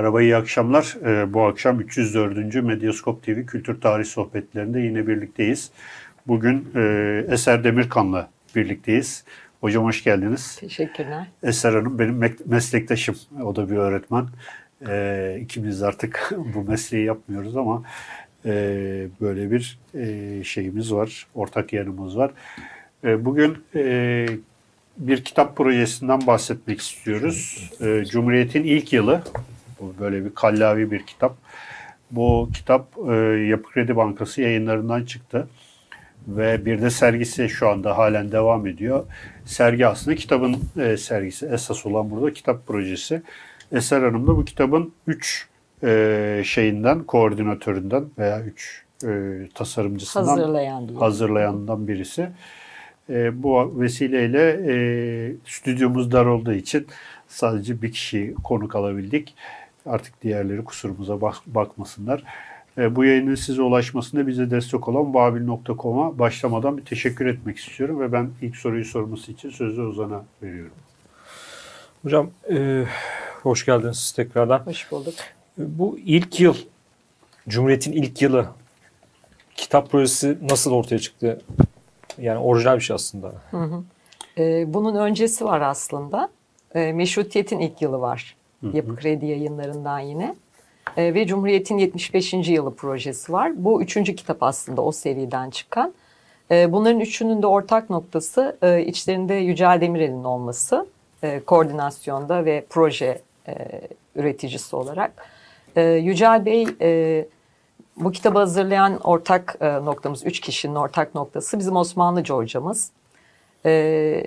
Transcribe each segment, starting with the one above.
Merhaba, iyi akşamlar. Ee, bu akşam 304. Medyaskop TV Kültür Tarih Sohbetlerinde yine birlikteyiz. Bugün e, Eser Demirkan'la birlikteyiz. Hocam hoş geldiniz. Teşekkürler. Eser Hanım benim meslektaşım. O da bir öğretmen. E, ikimiz artık bu mesleği yapmıyoruz ama e, böyle bir e, şeyimiz var. Ortak yanımız var. Bugün bir kitap projesinden bahsetmek istiyoruz. Cumhuriyet'in ilk yılı. Bu böyle bir kallavi bir kitap. Bu kitap e, Yapı Kredi Bankası yayınlarından çıktı. Ve bir de sergisi şu anda halen devam ediyor. Sergi aslında kitabın e, sergisi. Esas olan burada kitap projesi. Eser Hanım da bu kitabın üç e, şeyinden, koordinatöründen veya üç e, tasarımcısından Hazırlayan hazırlayandan birisi. E, bu vesileyle e, stüdyomuz dar olduğu için sadece bir kişi konuk alabildik. Artık diğerleri kusurumuza bak, bakmasınlar. E, bu yayının size ulaşmasında bize destek olan babil.com'a başlamadan bir teşekkür etmek istiyorum ve ben ilk soruyu sorması için sözü Ozan'a veriyorum. Hocam e, hoş geldiniz tekrardan. Hoş bulduk. Bu ilk yıl, Cumhuriyet'in ilk yılı kitap projesi nasıl ortaya çıktı? Yani orijinal bir şey aslında. Hı hı. E, bunun öncesi var aslında. E, Meşrutiyet'in ilk yılı var. Yapı Kredi yayınlarından yine. E, ve Cumhuriyet'in 75. yılı projesi var. Bu üçüncü kitap aslında o seriden çıkan. E, bunların üçünün de ortak noktası e, içlerinde Yücel Demirel'in olması. E, koordinasyonda ve proje e, üreticisi olarak. E, Yücel Bey... E, bu kitabı hazırlayan ortak e, noktamız, üç kişinin ortak noktası bizim Osmanlıca hocamız. E,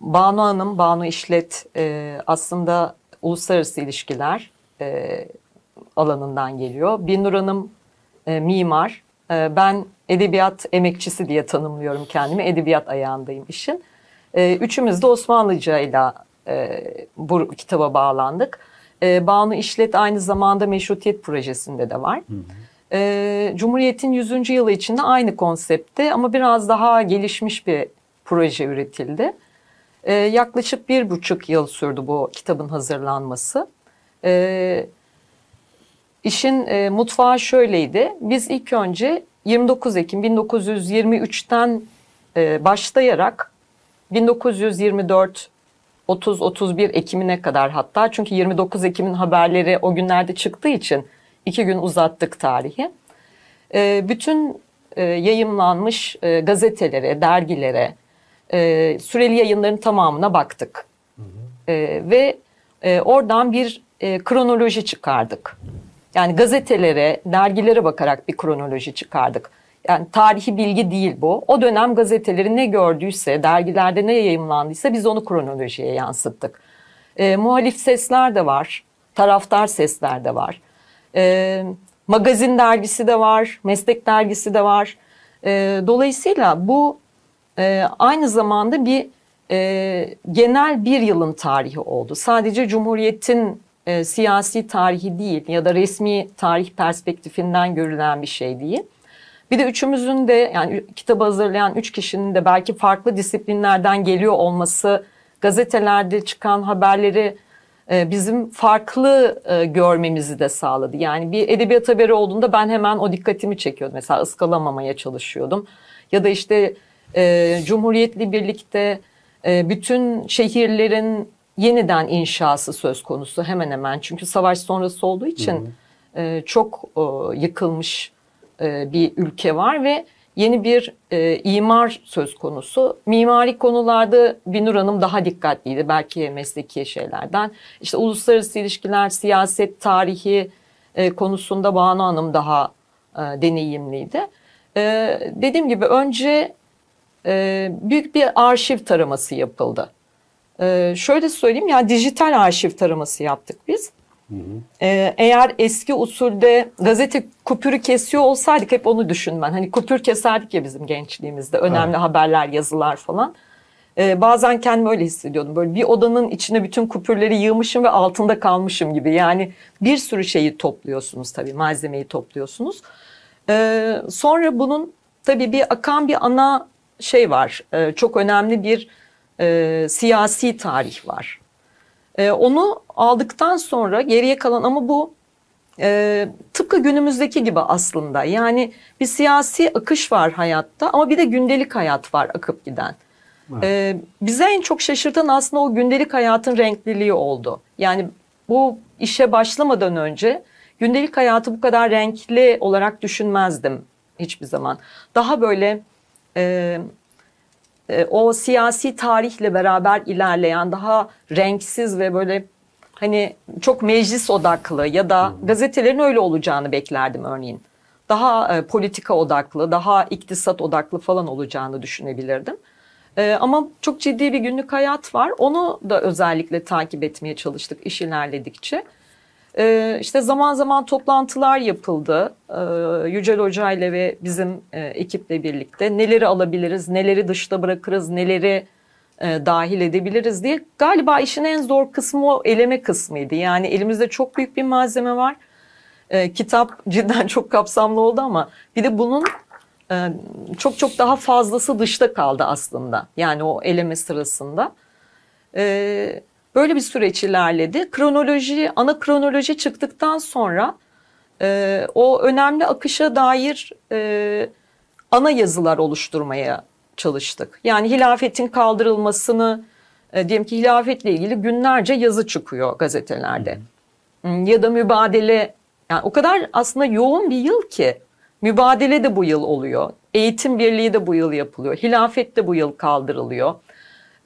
Banu Hanım, Banu İşlet e, aslında uluslararası ilişkiler e, alanından geliyor. Binur Hanım e, mimar, e, ben edebiyat emekçisi diye tanımlıyorum kendimi. Edebiyat ayağındayım işin. E, üçümüz de Osmanlıca ile e, bu kitaba bağlandık. E, Banu İşlet aynı zamanda Meşrutiyet projesinde de var. Hı hı. E, Cumhuriyet'in 100. yılı içinde aynı konsepte ama biraz daha gelişmiş bir proje üretildi. E, yaklaşık bir buçuk yıl sürdü bu kitabın hazırlanması. E, işin e, mutfağı şöyleydi. Biz ilk önce 29 Ekim 1923'ten e, başlayarak 1924 30-31 Ekim'ine kadar hatta çünkü 29 Ekim'in haberleri o günlerde çıktığı için iki gün uzattık tarihi. E, bütün e, yayımlanmış e, gazetelere, dergilere, e, süreli yayınların tamamına baktık. Hı hı. E, ve e, oradan bir e, kronoloji çıkardık. Yani gazetelere, dergilere bakarak bir kronoloji çıkardık. Yani tarihi bilgi değil bu. O dönem gazeteleri ne gördüyse, dergilerde ne yayımlandıysa biz onu kronolojiye yansıttık. E, muhalif sesler de var, taraftar sesler de var. E, magazin dergisi de var, meslek dergisi de var. E, dolayısıyla bu e, aynı zamanda bir e, genel bir yılın tarihi oldu. Sadece Cumhuriyet'in e, siyasi tarihi değil ya da resmi tarih perspektifinden görülen bir şey değil. Bir de üçümüzün de yani kitabı hazırlayan üç kişinin de belki farklı disiplinlerden geliyor olması gazetelerde çıkan haberleri e, bizim farklı e, görmemizi de sağladı. Yani bir edebiyat haberi olduğunda ben hemen o dikkatimi çekiyordum. Mesela ıskalamamaya çalışıyordum. Ya da işte e, Cumhuriyet'le birlikte e, bütün şehirlerin yeniden inşası söz konusu hemen hemen. Çünkü savaş sonrası olduğu için e, çok e, yıkılmış e, bir ülke var ve yeni bir e, imar söz konusu. Mimari konularda Binur Hanım daha dikkatliydi belki mesleki şeylerden. İşte uluslararası ilişkiler, siyaset, tarihi e, konusunda Banu Hanım daha e, deneyimliydi. E, dediğim gibi önce e, büyük bir arşiv taraması yapıldı. E, şöyle söyleyeyim ya dijital arşiv taraması yaptık biz. Ee, eğer eski usulde gazete kupürü kesiyor olsaydık hep onu düşün ben. Hani kupür keserdik ya bizim gençliğimizde. Önemli evet. haberler, yazılar falan. Ee, bazen kendimi öyle hissediyordum. Böyle bir odanın içine bütün kupürleri yığmışım ve altında kalmışım gibi. Yani bir sürü şeyi topluyorsunuz tabii. Malzemeyi topluyorsunuz. Ee, sonra bunun tabii bir akan bir ana şey var. Ee, çok önemli bir e, siyasi tarih var. E, onu aldıktan sonra geriye kalan ama bu e, tıpkı günümüzdeki gibi aslında. Yani bir siyasi akış var hayatta ama bir de gündelik hayat var akıp giden. Evet. E, bize en çok şaşırtan aslında o gündelik hayatın renkliliği oldu. Yani bu işe başlamadan önce gündelik hayatı bu kadar renkli olarak düşünmezdim hiçbir zaman. Daha böyle e, e, o siyasi tarihle beraber ilerleyen daha renksiz ve böyle hani çok meclis odaklı ya da gazetelerin öyle olacağını beklerdim örneğin. Daha e, politika odaklı, daha iktisat odaklı falan olacağını düşünebilirdim. E, ama çok ciddi bir günlük hayat var. Onu da özellikle takip etmeye çalıştık iş ilerledikçe. E, işte zaman zaman toplantılar yapıldı. E, Yücel Hoca ile ve bizim e, ekiple birlikte neleri alabiliriz, neleri dışta bırakırız, neleri e, dahil edebiliriz diye. Galiba işin en zor kısmı o eleme kısmıydı. Yani elimizde çok büyük bir malzeme var. E, kitap cidden çok kapsamlı oldu ama bir de bunun e, çok çok daha fazlası dışta kaldı aslında. Yani o eleme sırasında. E, böyle bir süreç ilerledi. Kronoloji, ana kronoloji çıktıktan sonra e, o önemli akışa dair e, ana yazılar oluşturmaya çalıştık. Yani hilafetin kaldırılmasını, e, diyelim ki hilafetle ilgili günlerce yazı çıkıyor gazetelerde. Hmm, Ya da mübadele, yani o kadar aslında yoğun bir yıl ki mübadele de bu yıl oluyor. Eğitim birliği de bu yıl yapılıyor. Hilafet de bu yıl kaldırılıyor.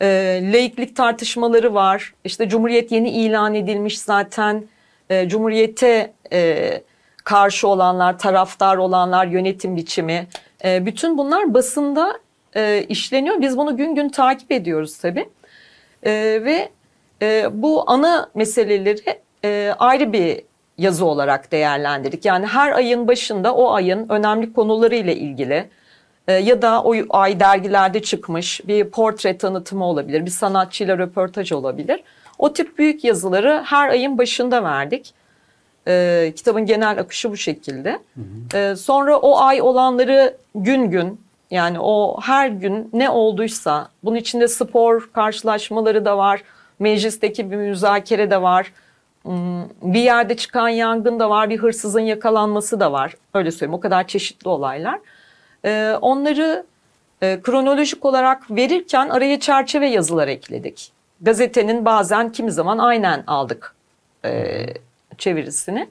E, laiklik tartışmaları var. İşte Cumhuriyet yeni ilan edilmiş zaten. E, Cumhuriyete e, karşı olanlar, taraftar olanlar, yönetim biçimi. E, bütün bunlar basında e, işleniyor. Biz bunu gün gün takip ediyoruz tabii. E, ve e, bu ana meseleleri e, ayrı bir yazı olarak değerlendirdik. Yani her ayın başında o ayın önemli konuları ile ilgili ya da o ay dergilerde çıkmış bir portre tanıtımı olabilir, bir sanatçıyla röportaj olabilir. O tip büyük yazıları her ayın başında verdik. E, kitabın genel akışı bu şekilde. E, sonra o ay olanları gün gün yani o her gün ne olduysa bunun içinde spor karşılaşmaları da var. Meclisteki bir müzakere de var. Hmm, Bir yerde çıkan yangın da var. Bir hırsızın yakalanması da var. Öyle söyleyeyim o kadar çeşitli olaylar. Ee, Onları e, kronolojik olarak verirken araya çerçeve yazılar ekledik. Gazetenin bazen kimi zaman aynen aldık e, çevirisini.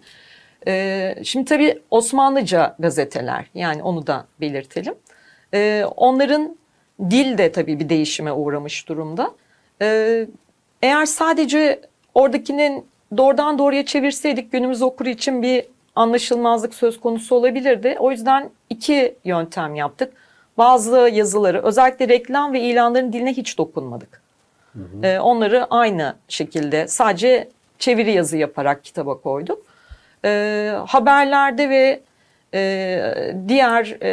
E, Şimdi tabii Osmanlıca gazeteler yani onu da belirtelim. Ee, onların dil de tabii bir değişime uğramış durumda. Ee, eğer sadece oradakinin doğrudan doğruya çevirseydik günümüz okuru için bir anlaşılmazlık söz konusu olabilirdi. O yüzden iki yöntem yaptık. Bazı yazıları özellikle reklam ve ilanların diline hiç dokunmadık. Ee, onları aynı şekilde sadece çeviri yazı yaparak kitaba koyduk. Ee, haberlerde ve e, diğer e,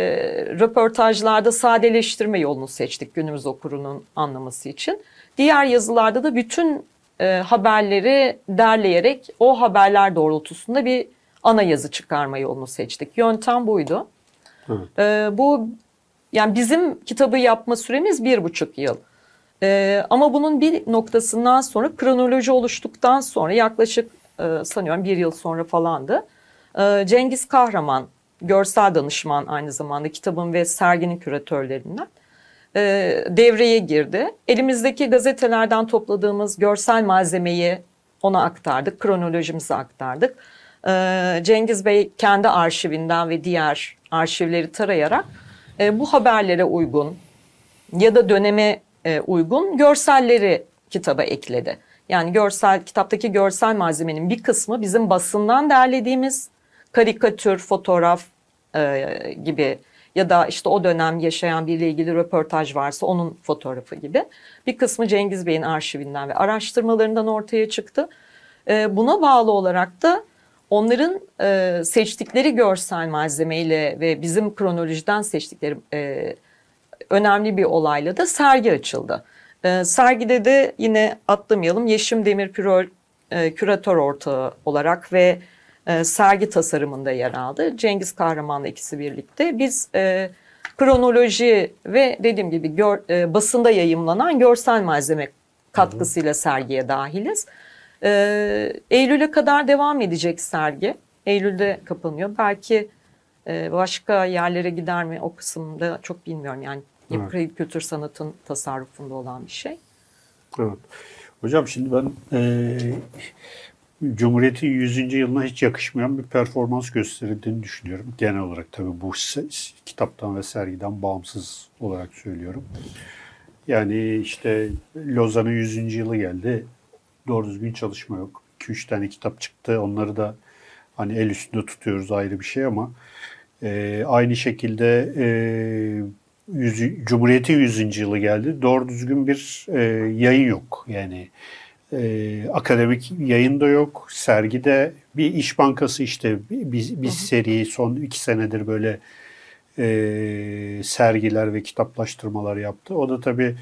röportajlarda sadeleştirme yolunu seçtik günümüz okurunun anlaması için. Diğer yazılarda da bütün e, haberleri derleyerek o haberler doğrultusunda bir ana yazı çıkarma yolunu seçtik. Yöntem buydu. Evet. E, bu yani bizim kitabı yapma süremiz bir buçuk yıl. E, ama bunun bir noktasından sonra kronoloji oluştuktan sonra yaklaşık e, sanıyorum bir yıl sonra falandı. E, Cengiz Kahraman görsel danışman aynı zamanda kitabın ve serginin küratörlerinden e, devreye girdi. Elimizdeki gazetelerden topladığımız görsel malzemeyi ona aktardık, kronolojimizi aktardık. E, Cengiz Bey kendi arşivinden ve diğer arşivleri tarayarak e, bu haberlere uygun ya da döneme e, uygun görselleri kitaba ekledi. Yani görsel kitaptaki görsel malzemenin bir kısmı bizim basından derlediğimiz karikatür, fotoğraf e, gibi ya da işte o dönem yaşayan biriyle ilgili röportaj varsa onun fotoğrafı gibi. Bir kısmı Cengiz Bey'in arşivinden ve araştırmalarından ortaya çıktı. E, buna bağlı olarak da onların e, seçtikleri görsel malzemeyle ve bizim kronolojiden seçtikleri e, önemli bir olayla da sergi açıldı. E, sergide de yine atlamayalım Yeşim Demir Pürol e, küratör ortağı olarak ve e, sergi tasarımında yer aldı. Cengiz Kahraman'la ikisi birlikte. Biz e, kronoloji ve dediğim gibi gör, e, basında yayımlanan görsel malzeme katkısıyla sergiye dahiliz. E, Eylül'e kadar devam edecek sergi. Eylül'de kapanıyor. Belki e, başka yerlere gider mi o kısımda çok bilmiyorum. Yani yapı Evet. kredi kültür sanatın tasarrufunda olan bir şey. Evet. Hocam şimdi ben e, Cumhuriyet'in 100. yılına hiç yakışmayan bir performans gösterildiğini düşünüyorum. Genel olarak tabii bu kitaptan ve sergiden bağımsız olarak söylüyorum. Yani işte Lozan'ın 100. yılı geldi. Doğru düzgün çalışma yok. 2-3 tane kitap çıktı. Onları da hani el üstünde tutuyoruz ayrı bir şey ama e, aynı şekilde e, yüzü- Cumhuriyet'in 100. yılı geldi. Doğru düzgün bir e, yayın yok. Yani e, akademik yayın da yok. Sergide bir iş bankası işte bir, bir seri son iki senedir böyle e, sergiler ve kitaplaştırmalar yaptı. O da tabii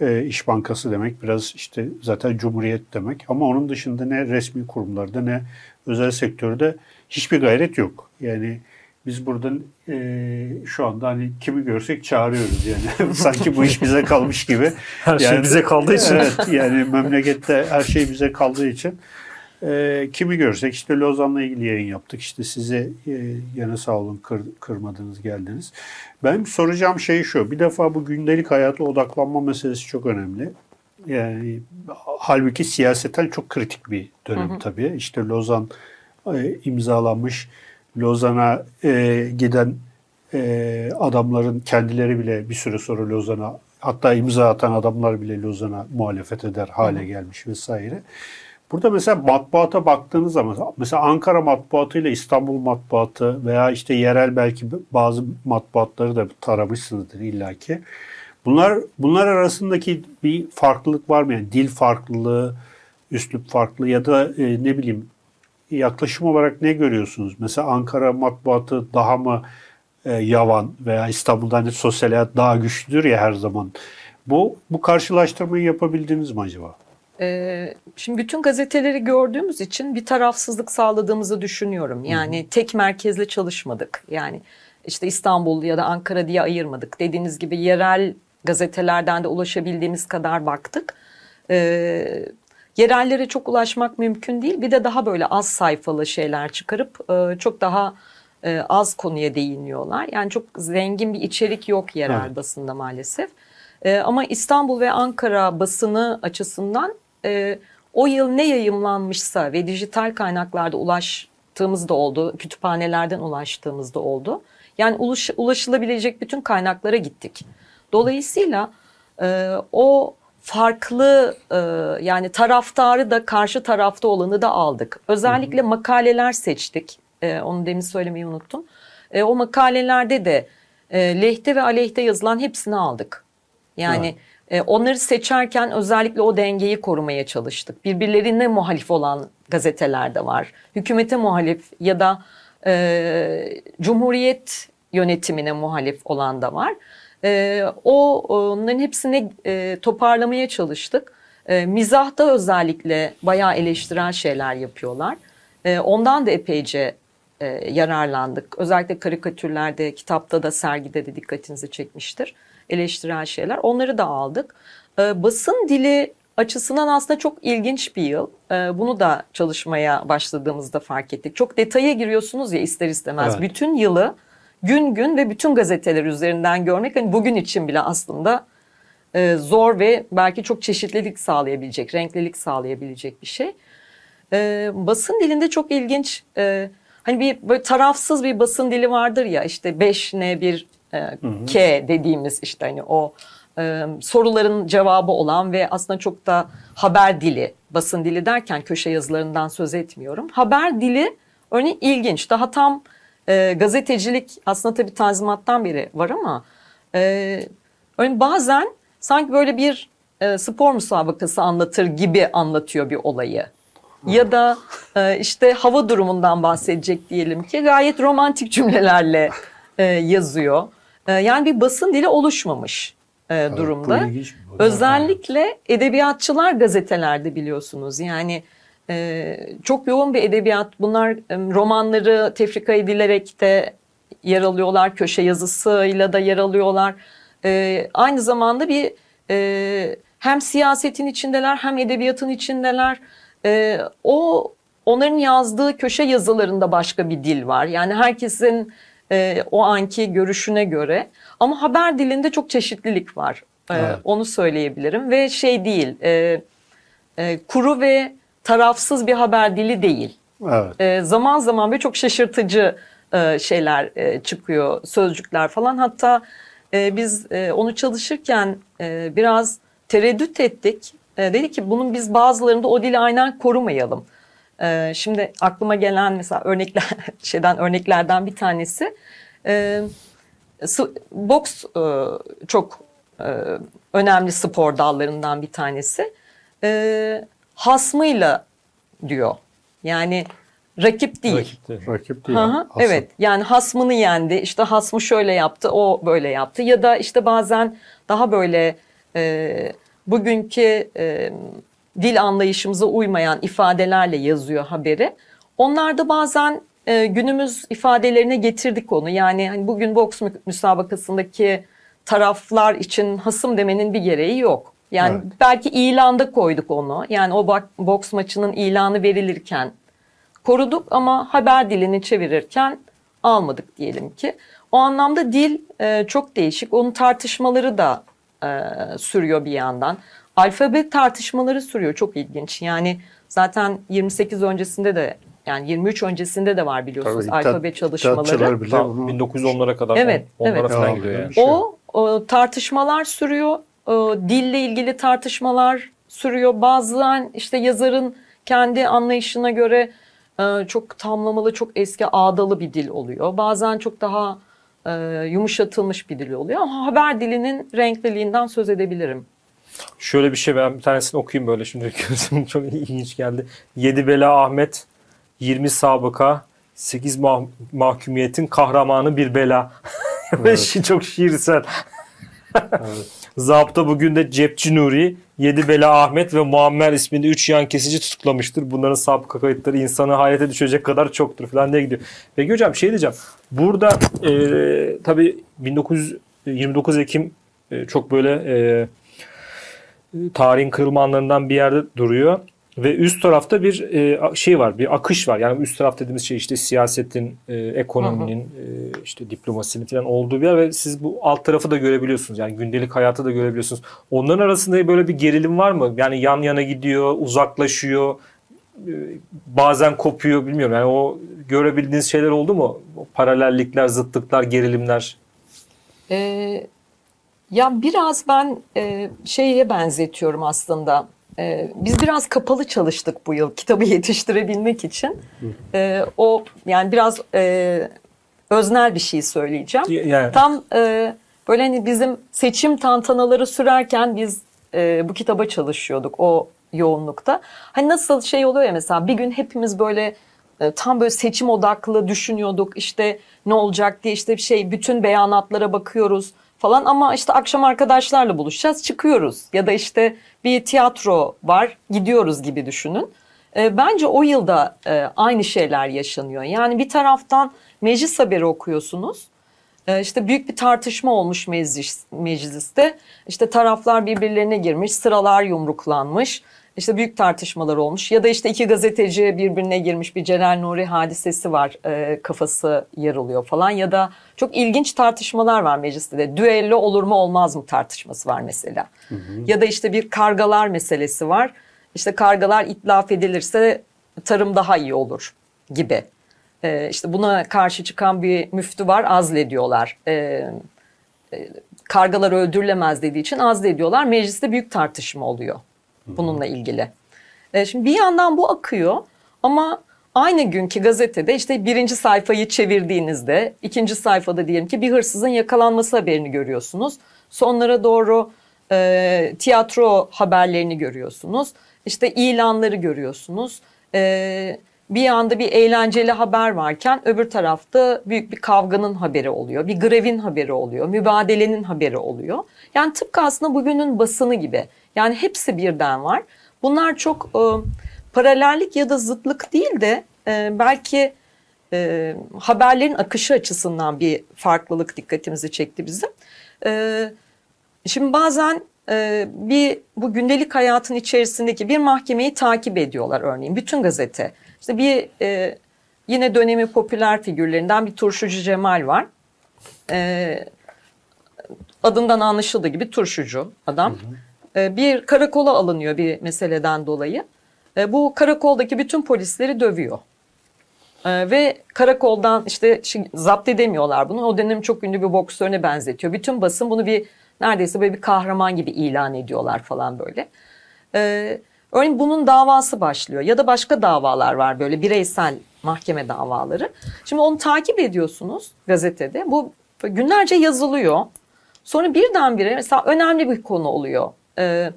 e, İş Bankası demek biraz işte zaten Cumhuriyet demek ama onun dışında ne resmi kurumlarda ne özel sektörde hiçbir gayret yok. Yani biz buradan e, şu anda hani kimi görsek çağırıyoruz yani sanki bu iş bize kalmış gibi. Her şey Yani- bize kaldığı için. Evet yani memlekette her şey bize kaldığı için e, kimi görsek işte Lozan'la ilgili yayın yaptık. İşte size e, gene sağ olun kır- kırmadınız geldiniz. Benim soracağım şey şu. Bir defa bu gündelik hayata odaklanma meselesi çok önemli. Yani halbuki siyaseten çok kritik bir dönem tabii. İşte Lozan e, imzalanmış. Lozan'a e, giden e, adamların kendileri bile bir süre sonra Lozan'a hatta imza atan adamlar bile Lozan'a muhalefet eder hale gelmiş vesaire. Burada mesela matbuata baktığınız zaman mesela Ankara matbuatı ile İstanbul matbuatı veya işte yerel belki bazı matbuatları da taramışsınızdır illaki. Bunlar bunlar arasındaki bir farklılık var mı? Yani dil farklılığı, üslup farklı ya da e, ne bileyim yaklaşım olarak ne görüyorsunuz? Mesela Ankara matbuatı daha mı e, yavan veya İstanbul'da hani sosyal hayat daha güçlüdür ya her zaman. Bu bu karşılaştırmayı yapabildiniz mi acaba? Ee, şimdi bütün gazeteleri gördüğümüz için bir tarafsızlık sağladığımızı düşünüyorum. Yani tek merkezle çalışmadık. Yani işte İstanbul ya da Ankara diye ayırmadık. Dediğiniz gibi yerel gazetelerden de ulaşabildiğimiz kadar baktık. Ee, yerellere çok ulaşmak mümkün değil. Bir de daha böyle az sayfalı şeyler çıkarıp e, çok daha e, az konuya değiniyorlar. Yani çok zengin bir içerik yok yerel Evet. basında maalesef. E, ama İstanbul ve Ankara basını açısından e, o yıl ne yayımlanmışsa ve dijital kaynaklarda ulaştığımız da oldu, kütüphanelerden ulaştığımız da oldu. Yani ulaş, ulaşılabilecek bütün kaynaklara gittik. Dolayısıyla e, o farklı e, yani taraftarı da karşı tarafta olanı da aldık. Özellikle makaleler seçtik. E, onu demin söylemeyi unuttum. E, o makalelerde de e, lehte ve aleyhte yazılan hepsini aldık. Yani e, onları seçerken özellikle o dengeyi korumaya çalıştık. Birbirlerine muhalif olan gazeteler de var. Hükümete muhalif ya da e, Cumhuriyet yönetimine muhalif olan da var. E, o onların hepsini e, toparlamaya çalıştık. E, mizahta özellikle bayağı eleştirel şeyler yapıyorlar. E, ondan da epeyce e, yararlandık. Özellikle karikatürlerde, kitapta da sergide de dikkatinizi çekmiştir. Eleştirel şeyler. Onları da aldık. E, basın dili açısından aslında çok ilginç bir yıl. E, bunu da çalışmaya başladığımızda fark ettik. Çok detaya giriyorsunuz ya ister istemez. Evet. Bütün yılı gün gün ve bütün gazeteler üzerinden görmek hani bugün için bile aslında e, zor ve belki çok çeşitlilik sağlayabilecek, renklilik sağlayabilecek bir şey. E, basın dilinde çok ilginç, e, hani bir böyle tarafsız bir basın dili vardır ya işte 5 ne bir e, K dediğimiz işte hani o e, soruların cevabı olan ve aslında çok da haber dili, basın dili derken köşe yazılarından söz etmiyorum. Haber dili örneğin ilginç, daha tam e, gazetecilik aslında tabii tanzimattan beri var ama e, örneğin bazen sanki böyle bir e, spor müsabakası anlatır gibi anlatıyor bir olayı. Ya da e, işte hava durumundan bahsedecek diyelim ki gayet romantik cümlelerle e, yazıyor. E, yani bir basın dili oluşmamış e, durumda. bu ilginç. Özellikle edebiyatçılar gazetelerde biliyorsunuz. Yani e, çok yoğun bir edebiyat. Bunlar romanları tefrika edilerek de yer alıyorlar. Köşe yazısıyla da yer alıyorlar. E, aynı zamanda bir hem siyasetin içindeler hem edebiyatın içindeler. o onların yazdığı köşe yazılarında başka bir dil var. Yani herkesin e, o anki görüşüne göre. Ama haber dilinde çok çeşitlilik var. E, Evet. Onu söyleyebilirim ve şey değil, e, e, kuru ve tarafsız bir haber dili değil. Evet. E, zaman zaman ve çok şaşırtıcı e, şeyler e, çıkıyor, sözcükler falan. Hatta e, biz e, onu çalışırken e, biraz tereddüt ettik. E, dedi ki bunun biz bazılarında o dili aynen korumayalım. E, şimdi aklıma gelen mesela örnekler şeyden örneklerden bir tanesi e, boks e, çok e, önemli spor dallarından bir tanesi. E, hasmıyla diyor. Yani rakip değil. Rakip değil. Hı, asıl. evet yani hasmını yendi işte hasmı şöyle yaptı o böyle yaptı ya da işte bazen daha böyle e, bugünkü e, dil anlayışımıza uymayan ifadelerle yazıyor haberi. Onlar da bazen e, günümüz ifadelerine getirdik onu yani hani bugün boks mü- müsabakasındaki taraflar için hasım demenin bir gereği yok. Yani Evet. belki ilanda koyduk onu yani o bak, boks maçının ilanı verilirken koruduk ama haber dilini çevirirken almadık diyelim ki. O anlamda dil e, çok değişik. Onun tartışmaları da e, sürüyor bir yandan. Alfabe tartışmaları sürüyor. Çok ilginç. Yani zaten 28 öncesinde de yani 23 öncesinde de var biliyorsunuz Tabii, alfabe iktisat- çalışmaları. bile Ta bunu 1910'lara kadar Evet, on- onlara evet. falan Devam gidiyor yani. şey. O, o tartışmalar sürüyor. O, dille ilgili tartışmalar sürüyor. Bazen işte yazarın kendi anlayışına göre e, çok tamlamalı, çok eski ağdalı bir dil oluyor. Bazen çok daha e, yumuşatılmış bir dil oluyor. Ama haber dilinin renkliliğinden söz edebilirim. Şöyle bir şey ben bir tanesini okuyayım böyle şimdi gözüm çok ilginç geldi. Yedi Bela Ahmet 20 sabıka 8 mah- mahkumiyetin kahramanı bir bela. Ve Evet. çok şiirsel. Evet. Zabıta bugün de Cepçi Nuri, Yedi Bela Ahmet ve Muammer isminde 3 yan kesici tutuklamıştır. Bunların sabıka kayıtları insanı hayrete düşecek kadar çoktur falan diye gidiyor. Peki hocam şey diyeceğim. Burada e, tabii 1929 Ekim e, çok böyle e, tarihin kırılma anlarından bir yerde duruyor. Ve üst tarafta bir e, şey var, bir akış var. Yani üst taraf dediğimiz şey işte siyasetin, e, ekonominin, e, işte diplomasinin falan olduğu bir yer ve siz bu alt tarafı da görebiliyorsunuz. Yani gündelik hayatı da görebiliyorsunuz. Onların arasında böyle bir gerilim var mı? Yani yan yana gidiyor, uzaklaşıyor, e, bazen kopuyor bilmiyorum. Yani o görebildiğiniz şeyler oldu mu? O paralellikler, zıtlıklar, gerilimler. Ee, ya biraz ben e, şeye benzetiyorum aslında. Ee, biz biraz kapalı çalıştık bu yıl kitabı yetiştirebilmek için. Ee, o yani biraz e, öznel bir şey söyleyeceğim. Yani Tam e, böyle hani bizim seçim tantanaları sürerken biz e, bu kitaba çalışıyorduk o yoğunlukta. Hani nasıl şey oluyor ya mesela bir gün hepimiz böyle e, tam böyle seçim odaklı düşünüyorduk işte ne olacak diye işte bir şey bütün beyanatlara bakıyoruz falan ama işte akşam arkadaşlarla buluşacağız çıkıyoruz ya da işte bir tiyatro var gidiyoruz gibi düşünün. E, bence o yılda e, aynı şeyler yaşanıyor. Yani bir taraftan meclis haberi okuyorsunuz. E, işte büyük bir tartışma olmuş meclis, mecliste. İşte taraflar birbirlerine girmiş, sıralar yumruklanmış. İşte büyük tartışmalar olmuş. Ya da işte iki gazeteci birbirine girmiş bir Celal Nuri hadisesi var e, kafası yarılıyor falan. Ya da çok ilginç tartışmalar var mecliste. De düello olur mu olmaz mı tartışması var mesela. Ya da işte bir kargalar meselesi var. İşte kargalar itlaf edilirse tarım daha iyi olur gibi. E, işte buna karşı çıkan bir müftü var azlediyorlar. E, kargalar öldürülemez dediği için azlediyorlar. Mecliste büyük tartışma oluyor bununla ilgili. E, şimdi bir yandan bu akıyor ama aynı günkü gazetede işte birinci sayfayı çevirdiğinizde ikinci sayfada diyelim ki bir hırsızın yakalanması haberini görüyorsunuz. Sonlara doğru e, tiyatro haberlerini görüyorsunuz. İşte ilanları görüyorsunuz. E, bir yanda bir eğlenceli haber varken öbür tarafta büyük bir kavganın haberi oluyor. Bir grevin haberi oluyor. Mübadelenin haberi oluyor. Yani tıpkı aslında bugünün basını gibi. Yani hepsi birden var. Bunlar çok e, paralellik ya da zıtlık değil de e, belki e, haberlerin akışı açısından bir farklılık dikkatimizi çekti bizim. E, şimdi bazen e, bir bu gündelik hayatın içerisindeki bir mahkemeyi takip ediyorlar örneğin bütün gazete. İşte bir e, yine dönemi popüler figürlerinden bir turşucu Cemal var. E, adından anlaşıldığı gibi turşucu adam. E, bir karakola alınıyor bir meseleden dolayı. E, bu karakoldaki bütün polisleri dövüyor. E, ve karakoldan işte zapt edemiyorlar bunu. O dönem çok ünlü bir boksörüne benzetiyor. Bütün basın bunu bir neredeyse böyle bir kahraman gibi ilan ediyorlar falan böyle. E, örneğin bunun davası başlıyor ya da başka davalar var böyle bireysel mahkeme davaları. Şimdi onu takip ediyorsunuz gazetede. Bu günlerce yazılıyor. Sonra birdenbire mesela önemli bir konu oluyor. Ee,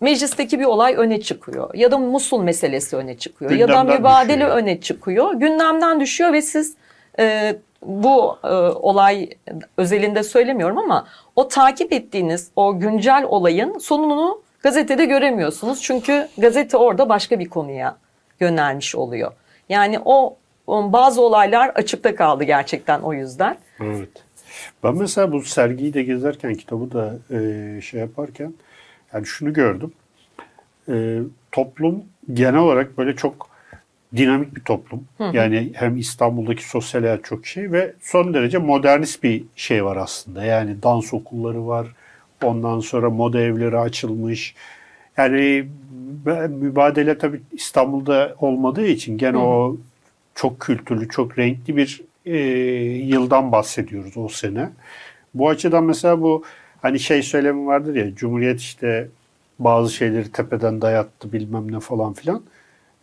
meclisteki bir olay öne çıkıyor. Ya da Musul meselesi öne çıkıyor. ya da Gündemden mübadele düşüyor. öne çıkıyor. Gündemden düşüyor ve siz e, bu e, olay özelinde söylemiyorum ama o takip ettiğiniz o güncel olayın sonunu gazetede göremiyorsunuz. Çünkü gazete orada başka bir konuya yönelmiş oluyor. Yani o, o bazı olaylar açıkta kaldı gerçekten o yüzden. Evet. Ben mesela bu sergiyi de gezerken, kitabı da e, şey yaparken yani şunu gördüm. E, toplum genel olarak böyle çok dinamik bir toplum. Yani hem İstanbul'daki sosyal hayat çok şey ve son derece modernist bir şey var aslında. Yani dans okulları var. Ondan sonra moda evleri açılmış. Yani mübadele tabii İstanbul'da olmadığı için gene o çok kültürlü, çok renkli bir e, yıldan bahsediyoruz o sene. Bu açıdan mesela bu hani şey söylemi vardır ya Cumhuriyet işte bazı şeyleri tepeden dayattı bilmem ne falan filan.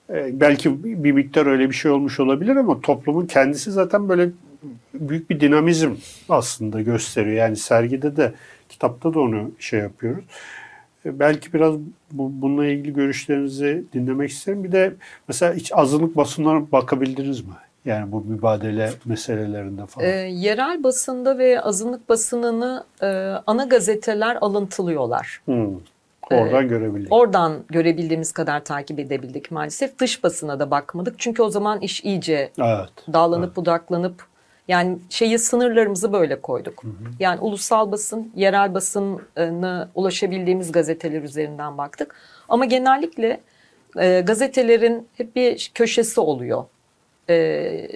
E, belki bir miktar öyle bir şey olmuş olabilir ama toplumun kendisi zaten böyle büyük bir dinamizm aslında gösteriyor. Yani sergide de kitapta da onu şey yapıyoruz. E, Belki biraz bu, bununla ilgili görüşlerinizi dinlemek isterim. Bir de mesela hiç azınlık basınlarına bakabildiniz mi? Yani bu mübadele meselelerinde falan. Ee, yerel basında ve azınlık basınını e, ana gazeteler alıntılıyorlar. Hmm. Oradan görebildik. Oradan görebildiğimiz kadar takip edebildik maalesef. Dış basına da bakmadık. Çünkü o zaman iş iyice evet. dağlanıp budaklanıp yani şeyi sınırlarımızı böyle koyduk. Yani ulusal basın, yerel basına ulaşabildiğimiz gazeteler üzerinden baktık. Ama genellikle e, gazetelerin hep bir köşesi oluyor. E,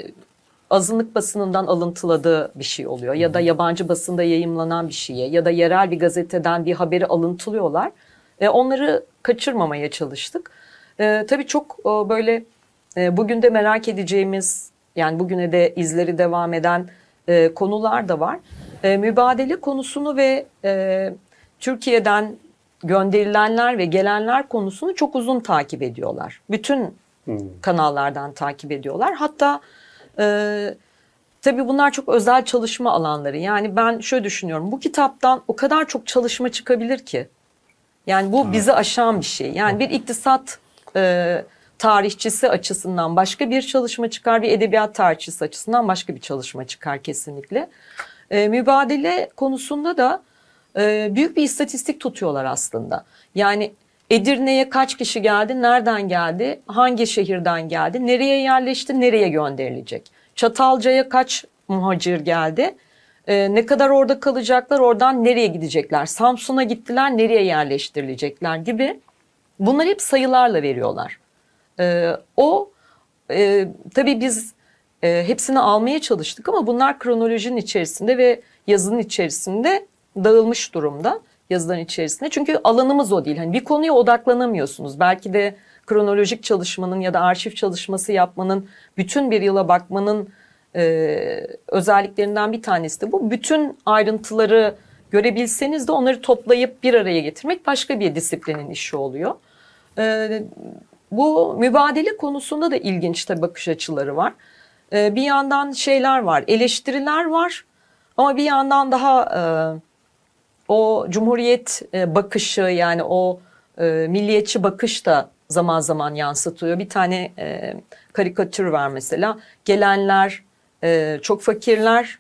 azınlık basınından alıntıladığı bir şey oluyor ya da yabancı basında yayımlanan bir şeye ya da yerel bir gazeteden bir haberi alıntılıyorlar. E, onları kaçırmamaya çalıştık. E, tabii çok e, böyle e, bugün de merak edeceğimiz yani bugüne de izleri devam eden e, konular da var. E, mübadele konusunu ve e, Türkiye'den gönderilenler ve gelenler konusunu çok uzun takip ediyorlar. Bütün kanallardan takip ediyorlar. Hatta e, tabii bunlar çok özel çalışma alanları. Yani ben şöyle düşünüyorum. Bu kitaptan o kadar çok çalışma çıkabilir ki. Yani bu bizi aşan bir şey. Yani bir iktisat e, tarihçisi açısından başka bir çalışma çıkar, bir edebiyat tarihçisi açısından başka bir çalışma çıkar kesinlikle. E, mübadele konusunda da e, büyük bir istatistik tutuyorlar aslında. Yani Edirne'ye kaç kişi geldi, nereden geldi, hangi şehirden geldi, nereye yerleşti, nereye gönderilecek? Çatalca'ya kaç muhacir geldi, e, ne kadar orada kalacaklar, oradan nereye gidecekler? Samsun'a gittiler, nereye yerleştirilecekler gibi. Bunları hep sayılarla veriyorlar. E, o e, tabii biz e, hepsini almaya çalıştık ama bunlar kronolojinin içerisinde ve yazının içerisinde dağılmış durumda yazıların içerisinde. Çünkü alanımız o değil. Hani bir konuya odaklanamıyorsunuz. Belki de kronolojik çalışmanın ya da arşiv çalışması yapmanın, bütün bir yıla bakmanın e, özelliklerinden bir tanesi de bu. Bütün ayrıntıları görebilseniz de onları toplayıp bir araya getirmek başka bir disiplinin işi oluyor. E, bu mübadele konusunda da ilginç tabii bakış açıları var. E, bir yandan şeyler var, eleştiriler var ama bir yandan daha e, o cumhuriyet e, bakışı yani o e, milliyetçi bakış da zaman zaman yansıtıyor. Bir tane e, karikatür var mesela. Gelenler çok fakirler,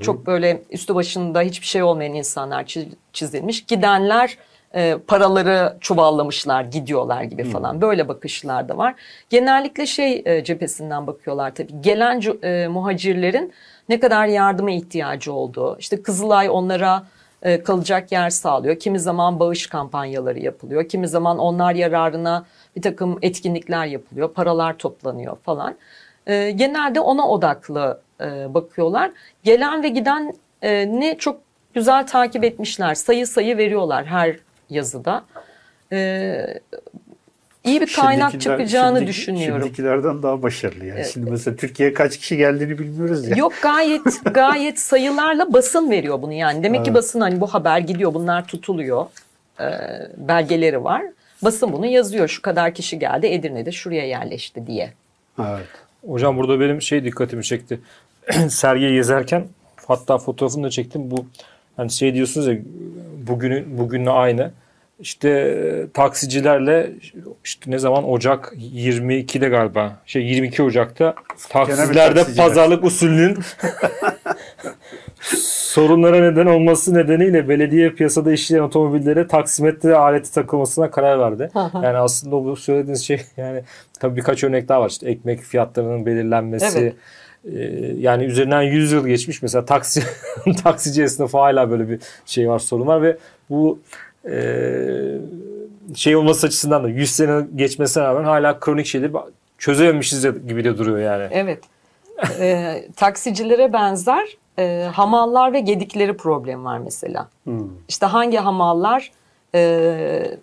çok böyle üstü başında hiçbir şey olmayan insanlar çiz- çizilmiş. Gidenler e, paraları çuvallamışlar, gidiyorlar gibi falan. Böyle bakışlar da var. Genellikle şey e, cephesinden bakıyorlar tabii. Gelen e, muhacirlerin ne kadar yardıma ihtiyacı olduğu. İşte Kızılay onlara e, kalacak yer sağlıyor. Kimi zaman bağış kampanyaları yapılıyor. Kimi zaman onlar yararına bir takım etkinlikler yapılıyor. Paralar toplanıyor falan. E, genelde ona odaklı e, bakıyorlar. Gelen ve giden ne çok güzel takip etmişler. Sayı sayı veriyorlar her yazıda. E, iyi bir kaynak çıkacağını şimdiki- düşünüyorum. Şimdikilerden daha başarılı yani. Şimdi mesela Türkiye'ye kaç kişi geldiğini bilmiyoruz ya. Yok gayet gayet sayılarla basın veriyor bunu yani. Demek ki Evet. basın hani bu haber gidiyor bunlar tutuluyor. Ee, belgeleri var. Basın bunu yazıyor. Şu kadar kişi geldi Edirne'de şuraya yerleşti diye. Evet. Hocam burada benim şey dikkatimi çekti. Sergiyi gezerken hatta fotoğrafını da çektim. Bu hani şey diyorsunuz ya bugünün bugünle aynı. İşte e, taksicilerle işte ne zaman Ocak 22'de galiba şey 22 Ocak'ta taksilerde taksiciler. pazarlık usulünün sorunlara neden olması nedeniyle belediye piyasada işleyen otomobillere taksimetre aleti takılmasına karar verdi. yani aslında bu söylediğiniz şey yani tabii birkaç örnek daha var. İşte ekmek fiyatlarının belirlenmesi. Evet. Ee, yani üzerinden 100 yıl geçmiş mesela taksi taksici esnafı hala böyle bir şey var sorun var ve bu e, şey olması açısından da 100 sene geçmesine rağmen hala kronik şeyleri çözememişiz gibi de duruyor yani. Evet. Ee, taksicilere benzer e, hamallar ve gedikleri problem var mesela. Hmm. İşte hangi hamallar e,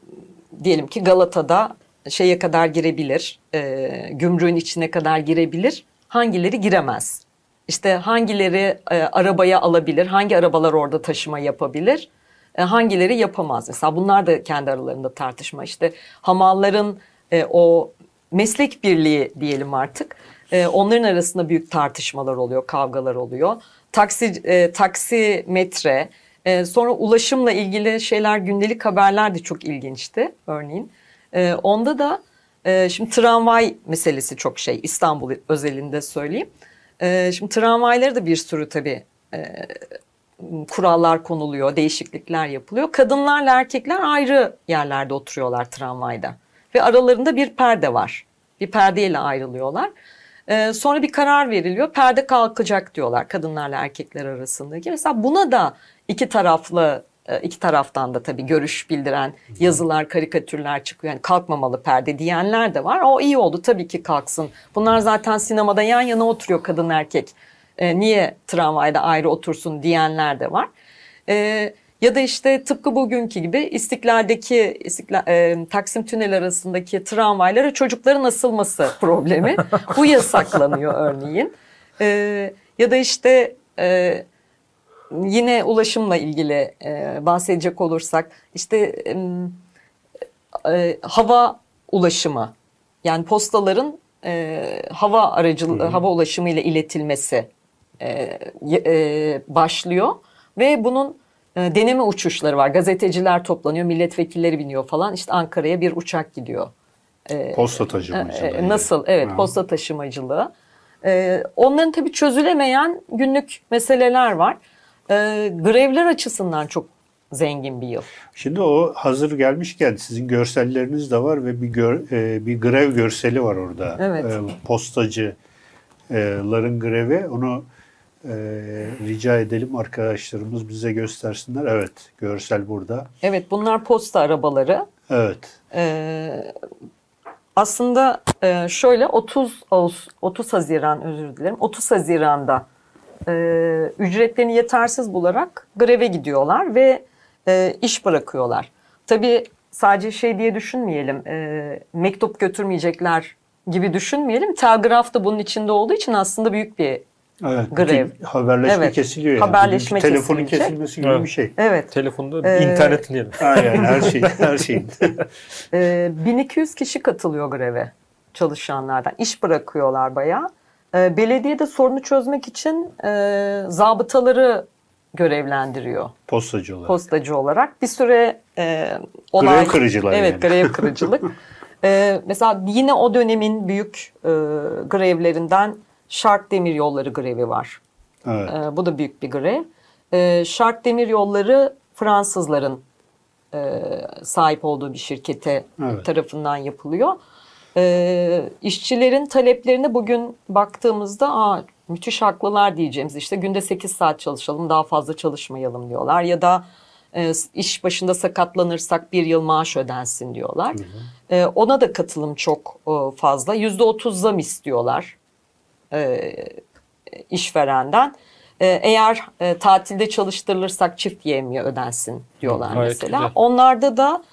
diyelim ki Galata'da şeye kadar girebilir, e, gümrüğün içine kadar girebilir, hangileri giremez? İşte hangileri e, arabaya alabilir, hangi arabalar orada taşıma yapabilir, e, hangileri yapamaz? Mesela bunlar da kendi aralarında tartışma. İşte hamalların e, o meslek birliği diyelim artık. E, onların arasında büyük tartışmalar oluyor, kavgalar oluyor. Taksi, e, taksimetre, e, sonra ulaşımla ilgili şeyler, gündelik haberler de çok ilginçti örneğin. E, onda da e, şimdi tramvay meselesi çok şey, İstanbul özelinde söyleyeyim. E, şimdi tramvayları da bir sürü tabii e, kurallar konuluyor, değişiklikler yapılıyor. Kadınlarla erkekler ayrı yerlerde oturuyorlar tramvayda. Ve aralarında bir perde var. Bir perdeyle ayrılıyorlar. Ee, sonra bir karar veriliyor. Perde kalkacak diyorlar kadınlarla erkekler arasındaki. Mesela buna da iki taraflı e, iki taraftan da tabii görüş bildiren yazılar, karikatürler çıkıyor. Yani kalkmamalı perde diyenler de var. O iyi oldu tabii ki kalksın. Bunlar zaten sinemada yan yana oturuyor kadın erkek. E, niye tramvayda ayrı otursun diyenler de var. E, ya da işte tıpkı bugünkü gibi İstiklal'deki İstiklal, e, Taksim Tünel arasındaki tramvaylara çocukların asılması problemi. Bu yasaklanıyor örneğin. E, ya da işte e, yine ulaşımla ilgili e, bahsedecek olursak işte e, e, hava ulaşımı yani postaların e, hava aracılığı, hava ulaşımı ile iletilmesi e, e, başlıyor ve bunun e, deneme uçuşları var. Gazeteciler toplanıyor, milletvekilleri biniyor falan. İşte Ankara'ya bir uçak gidiyor. Posta taşımacılığı. E, Nasıl? Evet, Ha. posta taşımacılığı. E, onların tabii çözülemeyen günlük meseleler var. E, grevler açısından çok zengin bir yıl. Şimdi o hazır gelmişken sizin görselleriniz de var ve bir gör- e, bir grev görseli var orada. Evet. E, postacıların grevi. Onu e, rica edelim arkadaşlarımız bize göstersinler. Evet, görsel burada. Evet, bunlar posta arabaları. Evet. Ee, aslında e, şöyle 30 Ağustos, 30 Haziran özür dilerim. 30 Haziran'da e, ücretlerini yetersiz bularak greve gidiyorlar ve e, iş bırakıyorlar. Tabii sadece şey diye düşünmeyelim. e, mektup götürmeyecekler gibi düşünmeyelim. Telgraf da bunun içinde olduğu için aslında büyük bir Evet. Grev. Haberleşme Evet. kesiliyor yani. Haberleşme telefonun kesilecek. kesilmesi gibi Evet. bir şey. evet. Telefonda Ee, internet diyelim. Aynen her şey her şey. Ee, 1200 kişi katılıyor greve çalışanlardan. İş bırakıyorlar bayağı. Ee, belediye de sorunu çözmek için e, zabıtaları görevlendiriyor Postacı olarak. postacı olarak. Bir süre e, olay... Grev kırıcılar Evet, yani. grev kırıcılık. Ee, mesela yine o dönemin büyük e, grevlerinden Şark Demir Yolları grevi var. evet. Ee, bu da büyük bir grev. Ee, Şark Demir Yolları Fransızların e, sahip olduğu bir şirkete Evet. tarafından yapılıyor. Ee, işçilerin taleplerine bugün baktığımızda Aa, müthiş haklılar diyeceğimiz işte günde 8 saat çalışalım daha fazla çalışmayalım diyorlar. Ya da e, iş başında sakatlanırsak bir yıl maaş ödensin diyorlar. E, ona da katılım çok e, fazla. Yüzde otuz zam istiyorlar e, işverenden. E, eğer e, tatilde çalıştırılırsak çift yemiye ödensin diyorlar Gayet mesela. güzel. Onlarda da